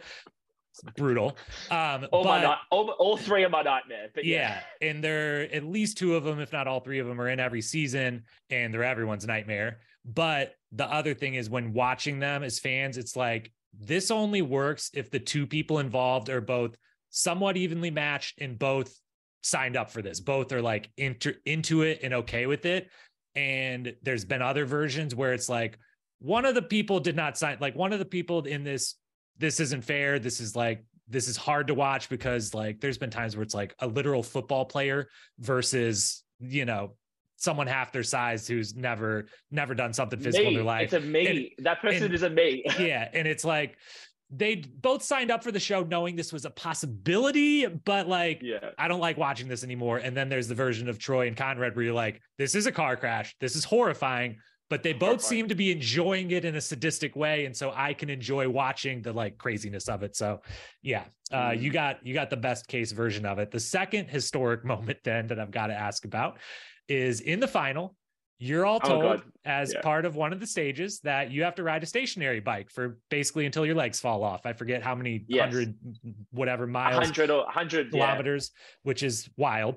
It's brutal. Um, all, but, my all, all three of my nightmare. But yeah. yeah, and they're at least two of them, if not all three of them, are in every season, and they're everyone's nightmare. But the other thing is when watching them as fans, it's like this only works if the two people involved are both somewhat evenly matched and both signed up for this. Both are like into into it and okay with it. And there's been other versions where it's like one of the people did not sign like one of the people in this this isn't fair. This is like this is hard to watch because like there's been times where it's like a literal football player versus you know someone half their size who's never never done something physical me. in their life. It's a me. And, that person and, is a me. yeah, and it's like they both signed up for the show knowing this was a possibility, but like, yeah. I don't like watching this anymore. And then there's the version of Troy and Conrad where you're like, this is a car crash. This is horrifying, but they both seem to be enjoying it in a sadistic way. And so I can enjoy watching the like craziness of it. So yeah, uh, mm. you got, you got the best case version of it. The second historic moment then that I've got to ask about is in the final. You're all oh, told oh, as yeah. part of one of the stages that you have to ride a stationary bike for basically until your legs fall off. I forget how many yes. hundred whatever miles, hundred or hundred kilometers, yeah. which is wild.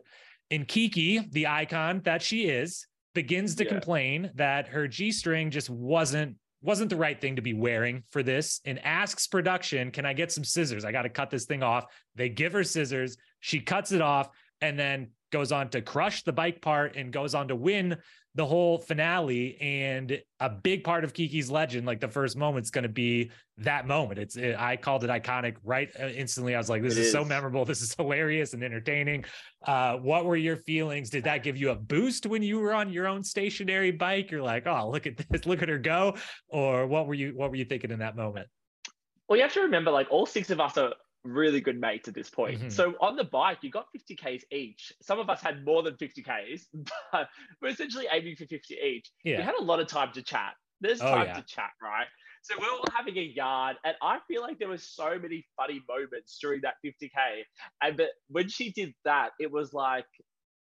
And Kiki, the icon that she is, begins to yeah. complain that her G string just wasn't wasn't the right thing to be wearing for this and asks production, Can I get some scissors? I got to cut this thing off. They give her scissors. She cuts it off and then goes on to crush the bike part and goes on to win the whole finale. And a big part of Kiki's legend, like the first moment, is going to be that moment. It's it, I called it iconic right uh, instantly. I was like, this is, is, so memorable. This is hilarious and entertaining. Uh, what were your feelings? Did that give you a boost when you were on your own stationary bike? You're like, oh, look at this, look at her go. Or what were you what were you thinking in that moment? Well, you have to remember, like all six of us are really good mates at this point. Mm-hmm. So on the bike, you got 50 Ks each. Some of us had more than 50 Ks, but we're essentially aiming for 50 each. Yeah. We had a lot of time to chat. There's oh, time yeah. to chat, right? So we're all having a yard, and I feel like there were so many funny moments during that 50k. And but when she did that, it was like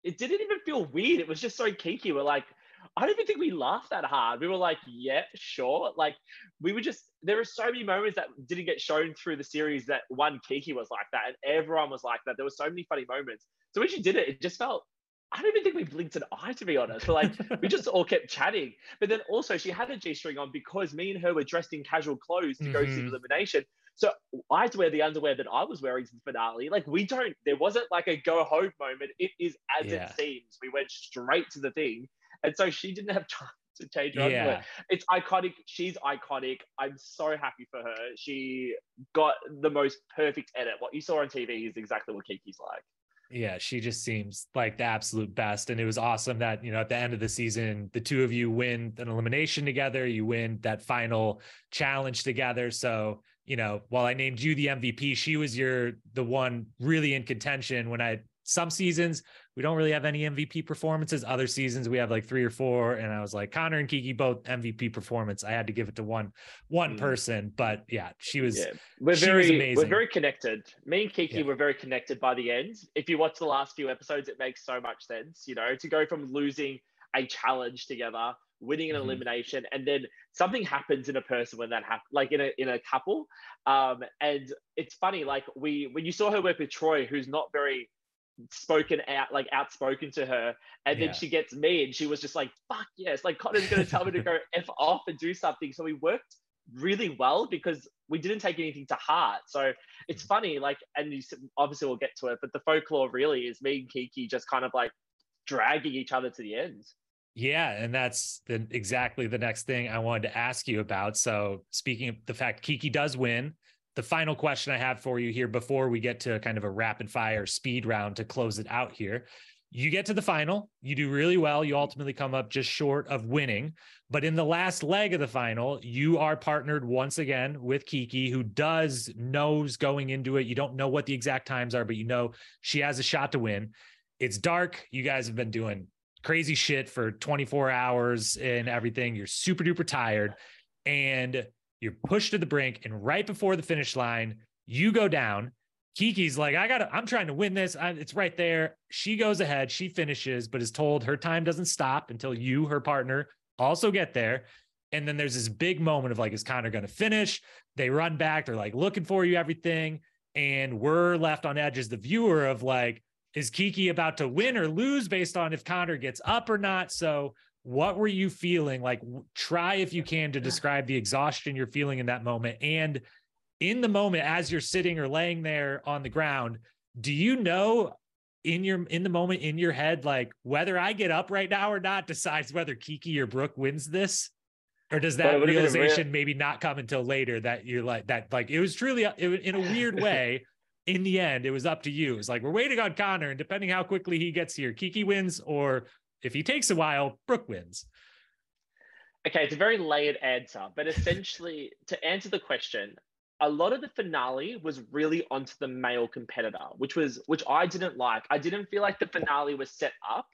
it didn't even feel weird. It was just so kinky. We're like, I don't even think we laughed that hard. We were like, yeah, sure. Like we were just there were so many moments that didn't get shown through the series that one Kiki was like that, and everyone was like that. There were so many funny moments. So when she did it, it just felt I don't even think we blinked an eye to be honest. But like we just all kept chatting. But then also she had a G-string on because me and her were dressed in casual clothes to mm-hmm. go see mm-hmm. elimination. So I had to wear the underwear that I was wearing to the finale. Like we don't, there wasn't like a go home moment. It is as yeah. it seems. We went straight to the thing. And so she didn't have time to change her. Yeah. It's iconic. She's iconic. I'm so happy for her. She got the most perfect edit. What you saw on TV is exactly what Kiki's like. Yeah, she just seems like the absolute best. And it was awesome that, you know, at the end of the season, the two of you win an elimination together. You win that final challenge together. So, you know, while I named you the MVP, she was your the one really in contention when I some seasons we don't really have any MVP performances. Other seasons we have like three or four. And I was like, Conor and Kiki both MVP performance. I had to give it to one one mm. person. But yeah, she was yeah. we're very we're very connected. Me and Kiki yeah. were very connected by the end. If you watch the last few episodes, it makes so much sense, you know, to go from losing a challenge together winning an mm-hmm. elimination and then something happens in a person when that happens like in a in a couple um and it's funny like we when you saw her work with troy who's not very spoken out like outspoken to her and then yeah. she gets me and she was just like fuck yes like conor's going to tell me to go f off and do something so we worked really well because we didn't take anything to heart so it's mm. funny like and you obviously we'll get to it but the folklore really is me and kiki just kind of like dragging each other to the end yeah, and that's the, exactly the next thing I wanted to ask you about. So, speaking of the fact Kiki does win, the final question I have for you here before we get to kind of a rapid fire speed round to close it out here. You get to the final, you do really well. You ultimately come up just short of winning. But in the last leg of the final, you are partnered once again with Kiki, who does knows going into it. You don't know what the exact times are, but you know she has a shot to win. It's dark. You guys have been doing crazy shit for 24 hours and everything. You're super duper tired. And you're pushed to the brink, and right before the finish line, you go down. Kiki's like, I gotta, I'm trying to win this. I, it's right there. She goes ahead, she finishes, but is told her time doesn't stop until you, her partner, also get there. And then there's this big moment of like, is Conor gonna finish? They run back, they're like looking for you, everything. And we're left on edge as the viewer of like, is Kiki about to win or lose based on if Conor gets up or not? So what were you feeling? Like try if you can to describe the exhaustion you're feeling in that moment. And in the moment as you're sitting or laying there on the ground do you know in your in the moment in your head like whether i get up right now or not decides whether kiki or brooke wins this? Or does that realization real- maybe not come until later that you're like that like it was truly it, in a weird way in the end it was up to you. It's like we're waiting on conor and depending how quickly he gets here kiki wins or if he takes a while, Brooke wins. Okay, it's a very layered answer, but essentially, to answer the question, a lot of the finale was really onto the male competitor, which was which I didn't like. I didn't feel like the finale was set up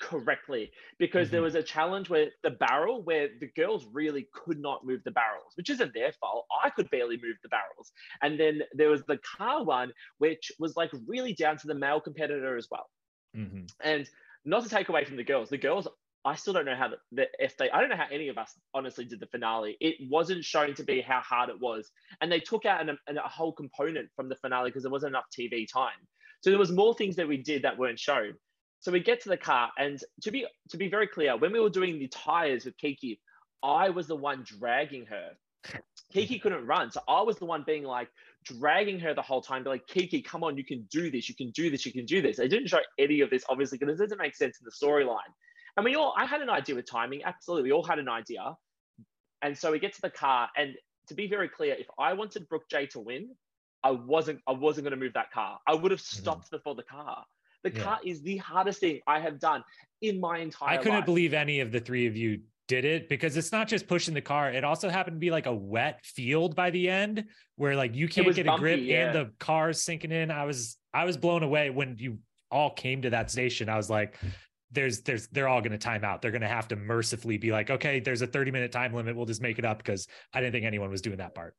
correctly because mm-hmm. there was a challenge where the barrel where the girls really could not move the barrels which isn't their fault i could barely move the barrels and then there was the car one which was like really down to the male competitor as well mm-hmm. and not to take away from the girls. The girls, I still don't know how the, the if they. I don't know how any of us honestly did the finale. It wasn't shown to be how hard it was, and they took out an, an, a whole component from the finale because there wasn't enough TV time. So there was more things that we did that weren't shown. So we get to the car, and to be to be very clear, when we were doing the tires with Kiki, I was the one dragging her. Kiki couldn't run, so I was the one being like, dragging her the whole time, be like, Kiki, come on, you can do this, you can do this, you can do this. They didn't show any of this, obviously, because it doesn't make sense in the storyline. And we all, I had an idea with timing, absolutely. We all had an idea. And so we get to the car, and to be very clear, if I wanted Brooke J to win, I wasn't, I wasn't going to move that car. I would have mm-hmm. stopped mm-hmm. before the car. The yeah. car is the hardest thing I have done in my entire I couldn't life. believe any of the three of you did it because it's not just pushing the car. It also happened to be like a wet field by the end where like you can't get bumpy, a grip yeah. and the car's sinking in. I was I was blown away when you all came to that station. I was like, there's there's they're all going to time out. They're going to have to mercifully be like, okay, there's a 30 minute time limit. We'll just make it up because I didn't think anyone was doing that part.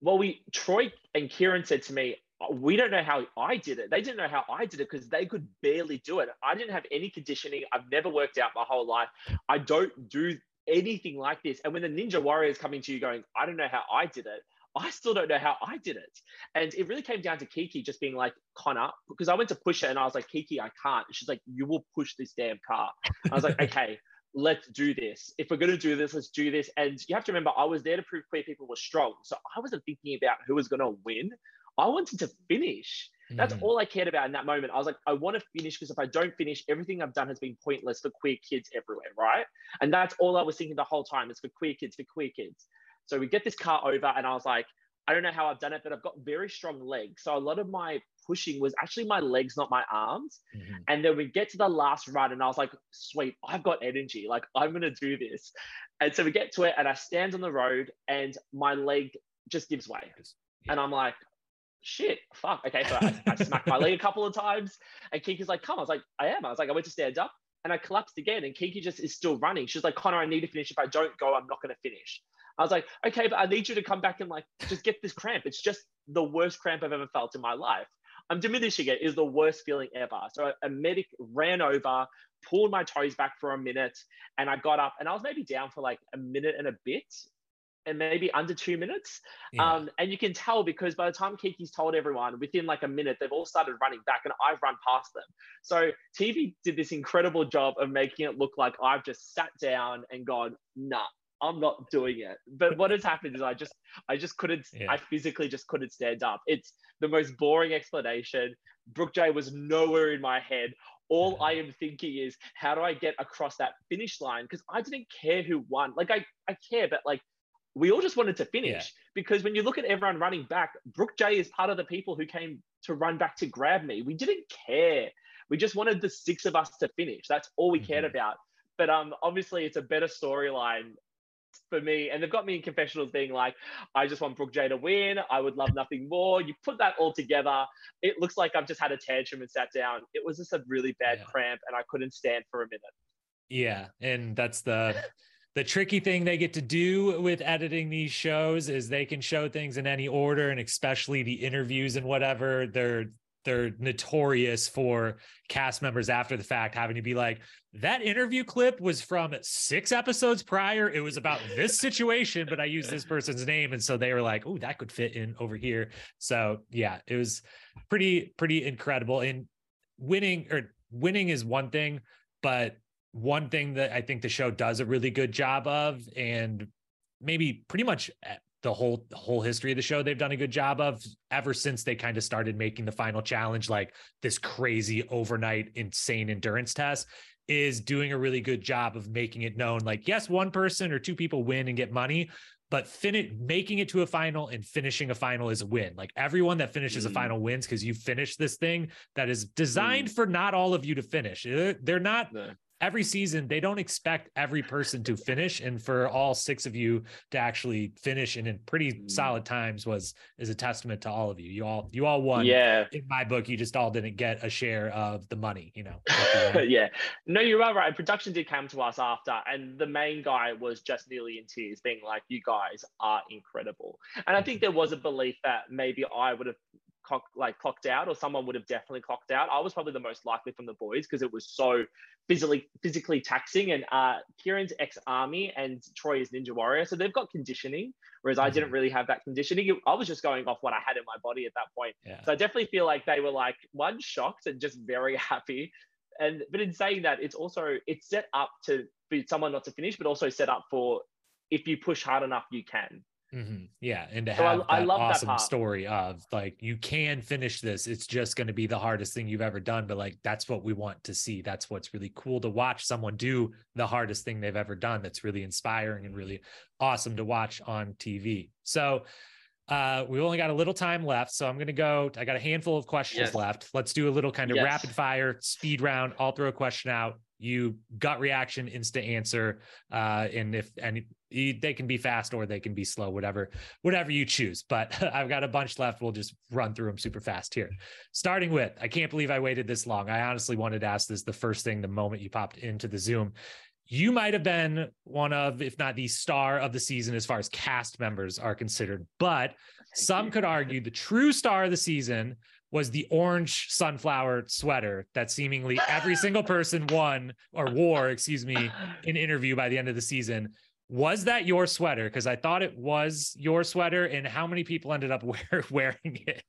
Well, we Troy and Kieran said to me, Uh, we don't know how I did it. They didn't know how I did it because they could barely do it. I didn't have any conditioning. I've never worked out my whole life. I don't do anything like this. And when the Ninja Warrior is coming to you going, I don't know how I did it, I still don't know how I did it. And it really came down to Kiki just being like, Conor, because I went to push her and I was like, Kiki, I can't. And she's like, you will push this damn car. I was like, okay, let's do this. If we're going to do this, let's do this. And you have to remember, I was there to prove queer people were strong. So I wasn't thinking about who was going to win. I wanted to finish. That's mm-hmm. all I cared about in that moment. I was like, I want to finish because if I don't finish, everything I've done has been pointless for queer kids everywhere, right? And that's all I was thinking the whole time. It's for queer kids, for queer kids. So we get this car over, and I was like, I don't know how I've done it, but I've got very strong legs. So a lot of my pushing was actually my legs, not my arms. Mm-hmm. And then we get to the last run, and I was like, sweet, I've got energy. Like, I'm going to do this. And so we get to it, and I stand on the road, and my leg just gives way. Yeah. And I'm like, shit, fuck. Okay. So I, I smacked my leg a couple of times, and Kiki's like, come. I was like, I am. I was like, I went to stand up, and I collapsed again, and Kiki just is still running. She's like, Conor, I need to finish. If I don't go, I'm not going to finish. I was like, okay, but I need you to come back and like just get this cramp. It's just the worst cramp I've ever felt in my life. I'm diminishing it is the worst feeling ever. So a medic ran over, pulled my toes back for a minute, and I got up and I was maybe down for like a minute and a bit. And maybe under two minutes. Yeah. Um, and you can tell because by the time Kiki's told everyone, within like a minute, they've all started running back and I've run past them. So TV did this incredible job of making it look like I've just sat down and gone, nah, I'm not doing it. But what has happened is I just I just couldn't yeah. I physically just couldn't stand up. It's the most boring explanation. Brooke J was nowhere in my head. All I am thinking is how do I get across that finish line? Because I didn't care who won. Like I, I care, but like we all just wanted to finish yeah. because when you look at everyone running back, Brooke J is part of the people who came to run back to grab me. We didn't care. We just wanted the six of us to finish. That's all we mm-hmm. cared about. But um, obviously, it's a better storyline for me. And they've got me in confessionals being like, I just want Brooke J to win. I would love nothing more. You put that all together. It looks like I've just had a tantrum and sat down. It was just a really bad yeah. cramp and I couldn't stand for a minute. Yeah. And that's the. The tricky thing they get to do with editing these shows is they can show things in any order and especially the interviews and whatever they're they're notorious for cast members after the fact having to be like that interview clip was from six episodes prior. It was about this situation but i used this person's name. And so they were like oh that could fit in over here. So yeah it was pretty pretty incredible. And winning or winning is one thing but one thing that i think the show does a really good job of and maybe pretty much the whole the whole history of the show they've done a good job of ever since they kind of started making the final challenge like this crazy overnight insane endurance test is doing a really good job of making it known like yes one person or two people win and get money but fin- making it to a final and finishing a final is a win. Like everyone that finishes mm. a final wins because you finished this thing that is designed mm. for not all of you to finish. They're not no every season they don't expect every person to finish. And for all six of you to actually finish and in pretty mm. solid times was is a testament to all of you. You all you all won. Yeah. In my book you just all didn't get a share of the money you know yeah. No you're right. Right production did come to us after and the main guy was just nearly in tears being like you guys are incredible. And i think there was a belief that maybe i would have like clocked out or someone would have definitely clocked out. I was probably the most likely from the boys because it was so physically physically taxing. And uh, Kieran's ex army and Troy is ninja warrior, so they've got conditioning, whereas mm-hmm. I didn't mm-hmm. really have that conditioning. I was just going off what I had in my body at that point. Yeah. So I definitely feel like they were like one shocked and just very happy. And but in saying that, it's also it's set up to be someone not to finish, but also set up for if you push hard enough, you can. Mm-hmm. Yeah, and to have so I, that I awesome that story of like you can finish this. It's just going to be the hardest thing you've ever done, but like that's what we want to see. That's what's really cool to watch someone do the hardest thing they've ever done. That's really inspiring and really awesome to watch on TV. So uh, we only got a little time left, so I'm going to go. I got a handful of questions yes. left. Let's do a little kind of yes. rapid fire speed round. I'll throw a question out. You gut reaction, instant answer, uh, and if any they can be fast or they can be slow, whatever, whatever you choose. But I've got a bunch left. We'll just run through them super fast here. Starting with, I can't believe I waited this long. I honestly wanted to ask this the first thing the moment you popped into the Zoom. You might have been one of, if not the star of the season as far as cast members are considered, but some could argue the true star of the season was the orange sunflower sweater that seemingly every single person won or wore, excuse me, in interview by the end of the season. Was that your sweater? Because I thought it was your sweater, and how many people ended up wear, wearing it?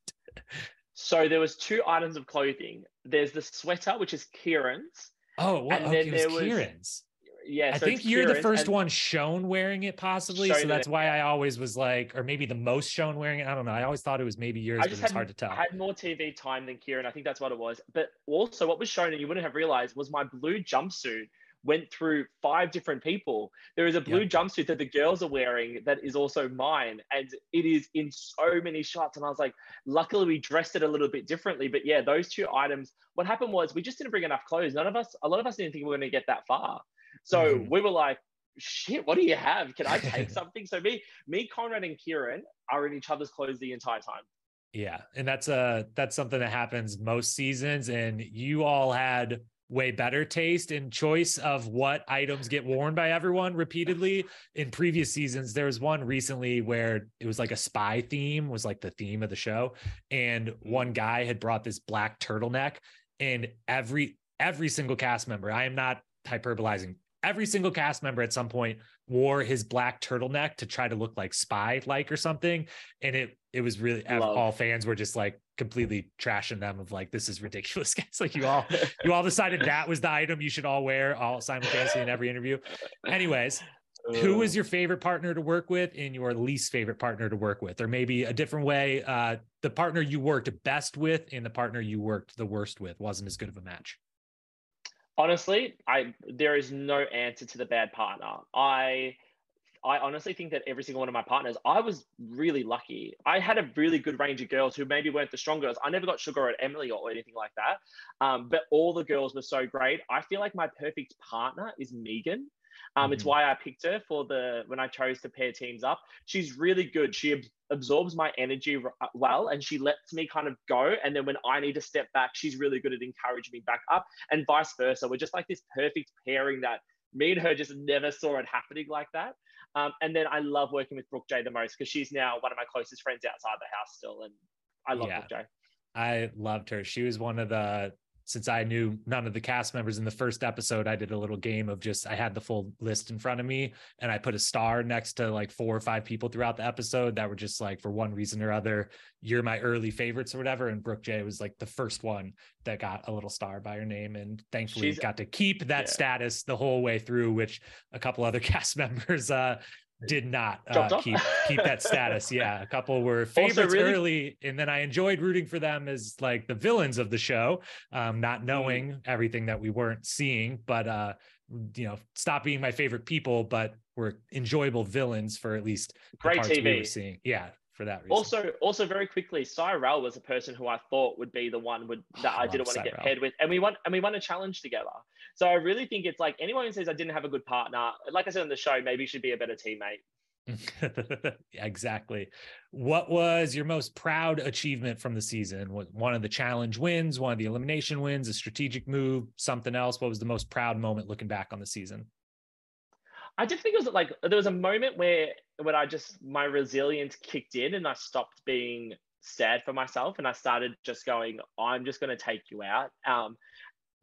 So there was two items of clothing. There's the sweater, which is Kieran's. Oh, well, and okay, then there was Kieran's. Yeah, I so think you're the first one shown wearing it, possibly. So that's why I always was like, or maybe the most shown wearing it. I don't know. I always thought it was maybe yours, I but it's hard to tell. I had more TV time than Kieran. I think that's what it was. But also, what was shown, and you wouldn't have realized, was my blue jumpsuit went through five different people. There is a blue jumpsuit that the girls are wearing that is also mine, and it is in so many shots. And I was like, luckily we dressed it a little bit differently. But yeah, those two items. What happened was we just didn't bring enough clothes. None of us, a lot of us didn't think we were going to get that far. So Mhm. we were like, shit, what do you have? Can I take something? So me, me, Conrad, and Kieran are in each other's clothes the entire time. Yeah, and that's uh that's something that happens most seasons, and you all had way better taste and choice of what items get worn by everyone repeatedly in previous seasons there was one recently where it was like a spy theme was like the theme of the show and one guy had brought this black turtleneck and every every single cast member i am not hyperbolizing every single cast member at some point wore his black turtleneck to try to look like spy like or something. And it it was really Love. all fans were just like completely trashing them of like this is ridiculous guys. Like you all you all decided that was the item you should all wear all simultaneously in every interview. Anyways who is your favorite partner to work with and your least favorite partner to work with? Or maybe a different way uh the partner you worked best with and the partner you worked the worst with wasn't as good of a match honestly i there is no answer to the bad partner i i honestly think that every single one of my partners i was really lucky i had a really good range of girls who maybe weren't the strong girls i never got sugar at emily or anything like that um, but all the girls were so great i feel like my perfect partner is megan um, It's Mhm. why I picked her for the when I chose to pair teams up. She's really good. She absorbs my energy r- uh, well, and she lets me kind of go. And then when I need to step back, she's really good at encouraging me back up, and vice versa. We're just like this perfect pairing that me and her just never saw it happening like that. Um, and then I love working with Brooke J the most because she's now one of my closest friends outside the house still, and I love Yeah. Brooke J. I loved her. She was one of the since I knew none of the cast members in the first episode, I did a little game of just I had the full list in front of me and I put a star next to like four or five people throughout the episode that were just like for one reason or other, you're my early favorites or whatever. And Brooke J was like the first one that got a little star by her name and thankfully She's- got to keep that yeah. status the whole way through, which a couple other cast members uh did not uh, keep keep that status. Yeah, a couple were favorites really- early, and then I enjoyed rooting for them as like the villains of the show, um, not Mm. knowing everything that we weren't seeing. But uh, you know, stop being my favorite people, but were enjoyable villains for at least Great parts we were TV. seeing. Yeah, for that reason. Also, also very quickly, Cyrell was a person who I thought would be the one would that Oh, I I didn't want to get paired with, and we won and we won a challenge together. So I really think it's like anyone who says I didn't have a good partner, like I said on the show, maybe you should be a better teammate. exactly. What was your most proud achievement from the season? Was one of the challenge wins, one of the elimination wins, a strategic move, something else? What was the most proud moment looking back on the season? I just think it was like there was a moment where when I just my resilience kicked in and I stopped being sad for myself and I started just going, I'm just going to take you out. Um,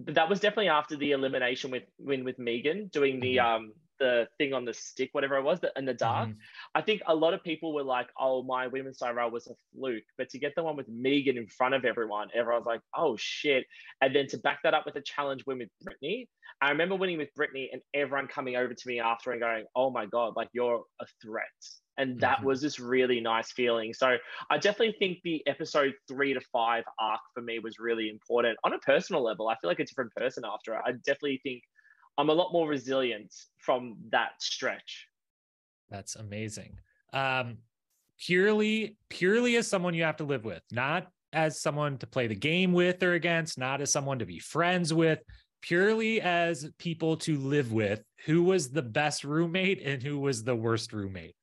that was definitely after the elimination with win with Megan doing the Mhm. um the thing on the stick, whatever it was, the, in the dark. Mhm. I think a lot of people were like, "Oh, my women's Cyrell was a fluke," but to get the one with Megan in front of everyone, everyone's like, "Oh shit!" And then to back that up with a challenge win with Brittany, I remember winning with Brittany and everyone coming over to me after and going, "Oh my god, like you're a threat," and that Mhm. was this really nice feeling. So I definitely think the episode three to five arc for me was really important on a personal level. I feel like a different person after it. I definitely think I'm a lot more resilient from that stretch. That's amazing. Um, purely, purely as someone you have to live with, not as someone to play the game with or against, not as someone to be friends with, purely as people to live with. Who was the best roommate and who was the worst roommate?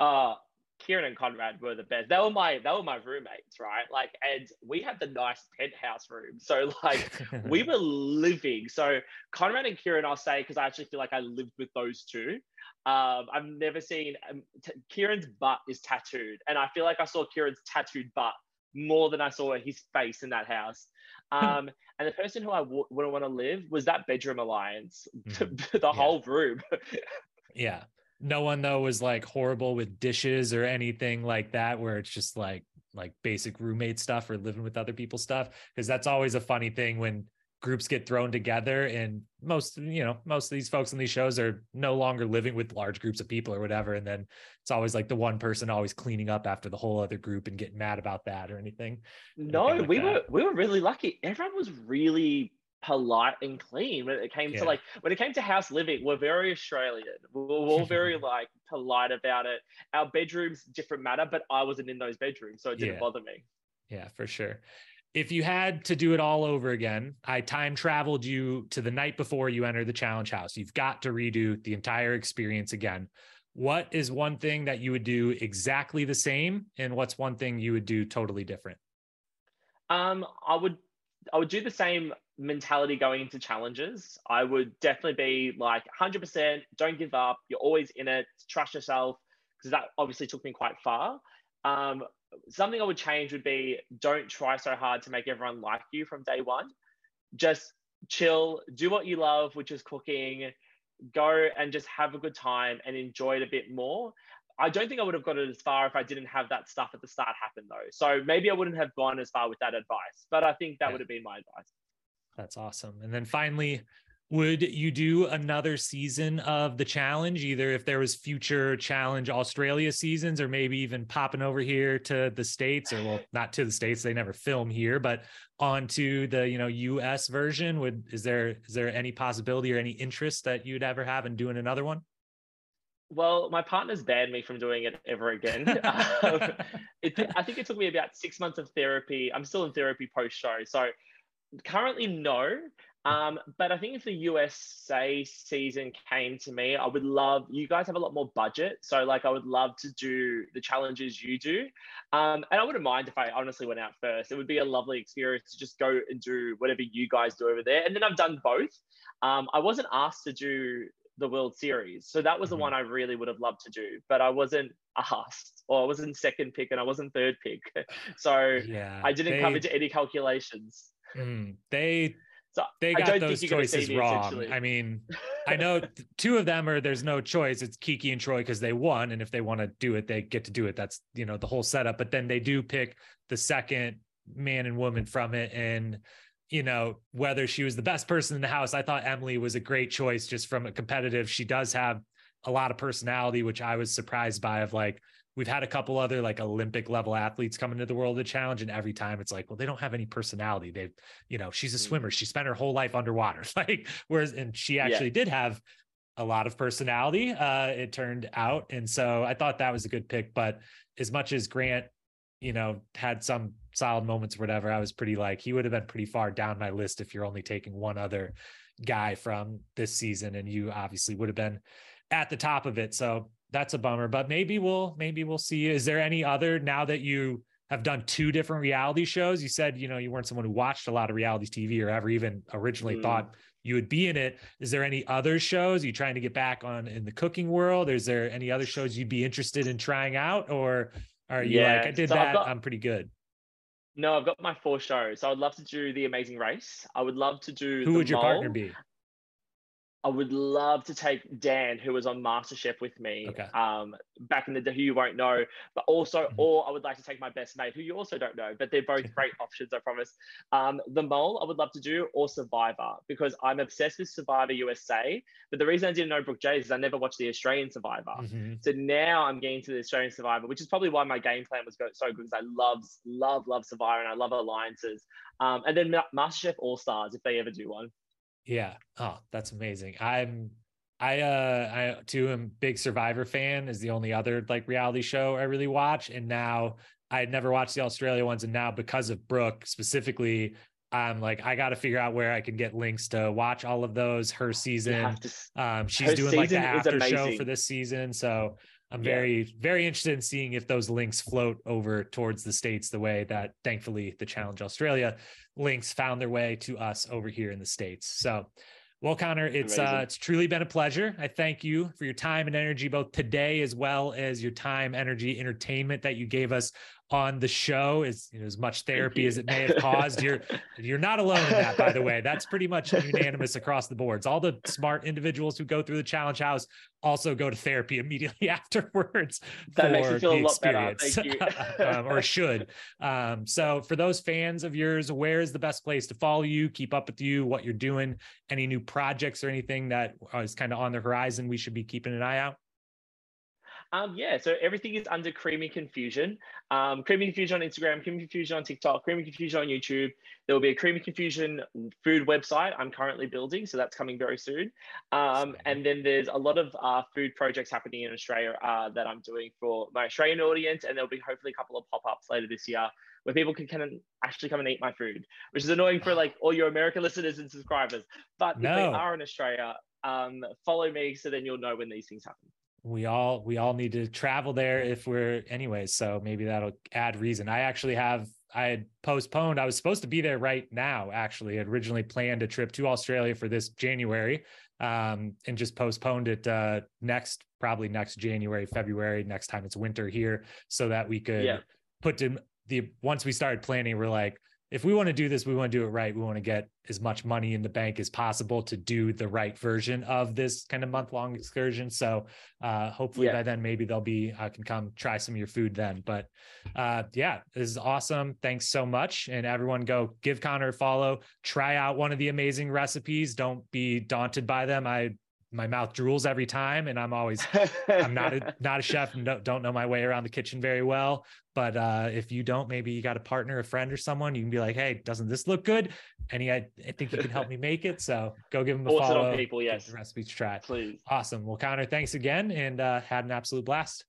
Uh Kieran and Conrad were the best. They were my they were my roommates, right? Like, and we had the nice penthouse room. So like we were living. So Conrad and Kieran, I'll say, because I actually feel like I lived with those two. Um, I've never seen um, t- Kieran's butt is tattooed, and I feel like I saw Kieran's tattooed butt more than I saw his face in that house. Um, and the person who I w- wouldn't want to live was that bedroom alliance, Mhm. the whole room. yeah. No one though was like horrible with dishes or anything like that, where it's just like like basic roommate stuff or living with other people stuff. Because that's always a funny thing when groups get thrown together and most you know most of these folks on these shows are no longer living with large groups of people or whatever and then it's always like the one person always cleaning up after the whole other group and getting mad about that or anything no like we that. were we were really lucky everyone was really polite and clean when it came yeah. to like when it came to house living we're very australian we we're all very like polite about it our bedrooms different matter but i wasn't in those bedrooms so it didn't yeah. bother me yeah for sure if you had to do it all over again, I time traveled you to the night before you enter the challenge house. You've got to redo the entire experience again. What is one thing that you would do exactly the same, and what's one thing you would do totally different? Um, I would I would do the same mentality going into challenges. I would definitely be like 100%, don't give up. You're always in it. Trust yourself because that obviously took me quite far. Um, something I would change would be don't try so hard to make everyone like you from day one. Just chill, do what you love, which is cooking, go and just have a good time and enjoy it a bit more. I don't think I would have got it as far if I didn't have that stuff at the start happen though. So maybe I wouldn't have gone as far with that advice, but I think that yeah. would have been my advice. That's awesome. And then finally, would you do another season of the challenge either if there was future challenge australia seasons or maybe even popping over here to the states or well not to the states they never film here but onto the you know us version would is there is there any possibility or any interest that you'd ever have in doing another one well, my partner's banned me from doing it ever again. um, it, I think it took me about six months of therapy. I'm still in therapy post show. So currently, no. Um, but I think if the USA season came to me, I would love, you guys have a lot more budget. So, like, I would love to do the challenges you do. Um, and I wouldn't mind if I honestly went out first. It would be a lovely experience to just go and do whatever you guys do over there. And then I've done both. Um, I wasn't asked to do the World Series. So that was the mm-hmm. one I really would have loved to do, but I wasn't asked or I wasn't second pick and I wasn't third pick. so yeah, I didn't they, come into any calculations. Mm, they so they got those choices wrong. I mean, I know two of them are there's no choice. It's Kiki and Troy because they won, and if they want to do it, they get to do it. That's you know the whole setup. But then they do pick the second man and woman from it, and you know whether she was the best person in the house. I thought Emily was a great choice just from a competitive. She does have a lot of personality, which I was surprised by. Of like we've had a couple other like Olympic level athletes come into the world of the challenge, and every time it's like, well, they don't have any personality. They've, you know, she's a mm. swimmer. She spent her whole life underwater. Like, whereas, and she actually yeah. did have a lot of personality. Uh, it turned out, and so I thought that was a good pick. But as much as Grant, you know, had some solid moments or whatever, I was pretty like he would have been pretty far down my list if you're only taking one other guy from this season, and you obviously would have been at the top of it. So that's a bummer, but maybe we'll maybe we'll see. Is there any other now that you have done two different reality shows? You said you know you weren't someone who watched a lot of reality TV or ever even originally mm. thought you would be in it. Is there any other shows you trying to get back on in the cooking world? Is there any other shows you'd be interested in trying out, or are you yeah. like I did so that? Got, I'm pretty good. No, I've got my four shows. So I'd love to do the Amazing Race. I would love to do. Who would your mole. partner be? I would love to take Dan, who was on MasterChef with me okay. um, back in the day, who you won't know, but also, mm-hmm. or I would like to take my best mate, who you also don't know, but they're both great options, I promise. Um, the Mole, I would love to do, or Survivor, because I'm obsessed with Survivor USA. But the reason I didn't know Brooke J is I never watched the Australian Survivor. Mm-hmm. So now I'm getting to the Australian Survivor, which is probably why my game plan was so good, because I love, love, love Survivor and I love alliances. Um, and then MasterChef All Stars, if they ever do one. Yeah. Oh, that's amazing. I'm I uh I too am big Survivor fan is the only other like reality show I really watch. And now I had never watched the Australia ones. And now because of Brooke specifically, I'm like, I got to figure out where I can get links to watch all of those. Her season, to, um, she's doing like the after show for this season. So I'm yeah. very, very interested in seeing if those links float over towards the States the way that thankfully the Challenge Australia links found their way to us over here in the States. So, well, Conor, it's uh, it's truly been a pleasure. I thank you for your time and energy, both today as well as your time, energy, entertainment that you gave us on the show as you know, as much therapy as it may have caused. You're you're not alone in that, by the way. That's pretty much unanimous across the boards. All the smart individuals who go through the challenge house also go to therapy immediately afterwards. That makes me feel a lot better. Thank you. um, or should. Um, so for those fans of yours, where is the best place to follow you, keep up with you, what you're doing, any new projects or anything that is kind of on the horizon we should be keeping an eye out? Um, yeah, so everything is under Creamy Confusion. Um, Creamy Confusion on Instagram, Creamy Confusion on TikTok, Creamy Confusion on YouTube. There will be a Creamy Confusion food website I'm currently building, so that's coming very soon. Um, and then there's a lot of uh, food projects happening in Australia uh, that I'm doing for my Australian audience, and there'll be hopefully a couple of pop ups later this year where people can kind of actually come and eat my food, which is annoying for like all your American listeners and subscribers. But no. if they are in Australia, um, follow me so then you'll know when these things happen we all we all need to travel there if we're anyways so maybe that'll add reason i actually have i had postponed i was supposed to be there right now actually i originally planned a trip to australia for this january um, and just postponed it uh, next probably next january february next time it's winter here so that we could yeah. put to the once we started planning we're like if we want to do this, we want to do it right. We want to get as much money in the bank as possible to do the right version of this kind of month long excursion. So uh, hopefully yeah. by then maybe they'll be I can come try some of your food then. But uh, yeah, this is awesome. Thanks so much, and everyone go give Conor a follow. Try out one of the amazing recipes. Don't be daunted by them. I my mouth drools every time and i'm always i'm not a not a chef and don't, don't know my way around the kitchen very well. But uh, if you don't maybe you got a partner a friend or someone you can be like hey doesn't this look good? Any i, I think you can help me make it so go give them a follow on people yes. the recipes try. Please. Awesome. Well conor thanks again and uh, had an absolute blast.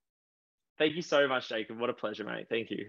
Thank you so much jacob. What a pleasure mate. Thank you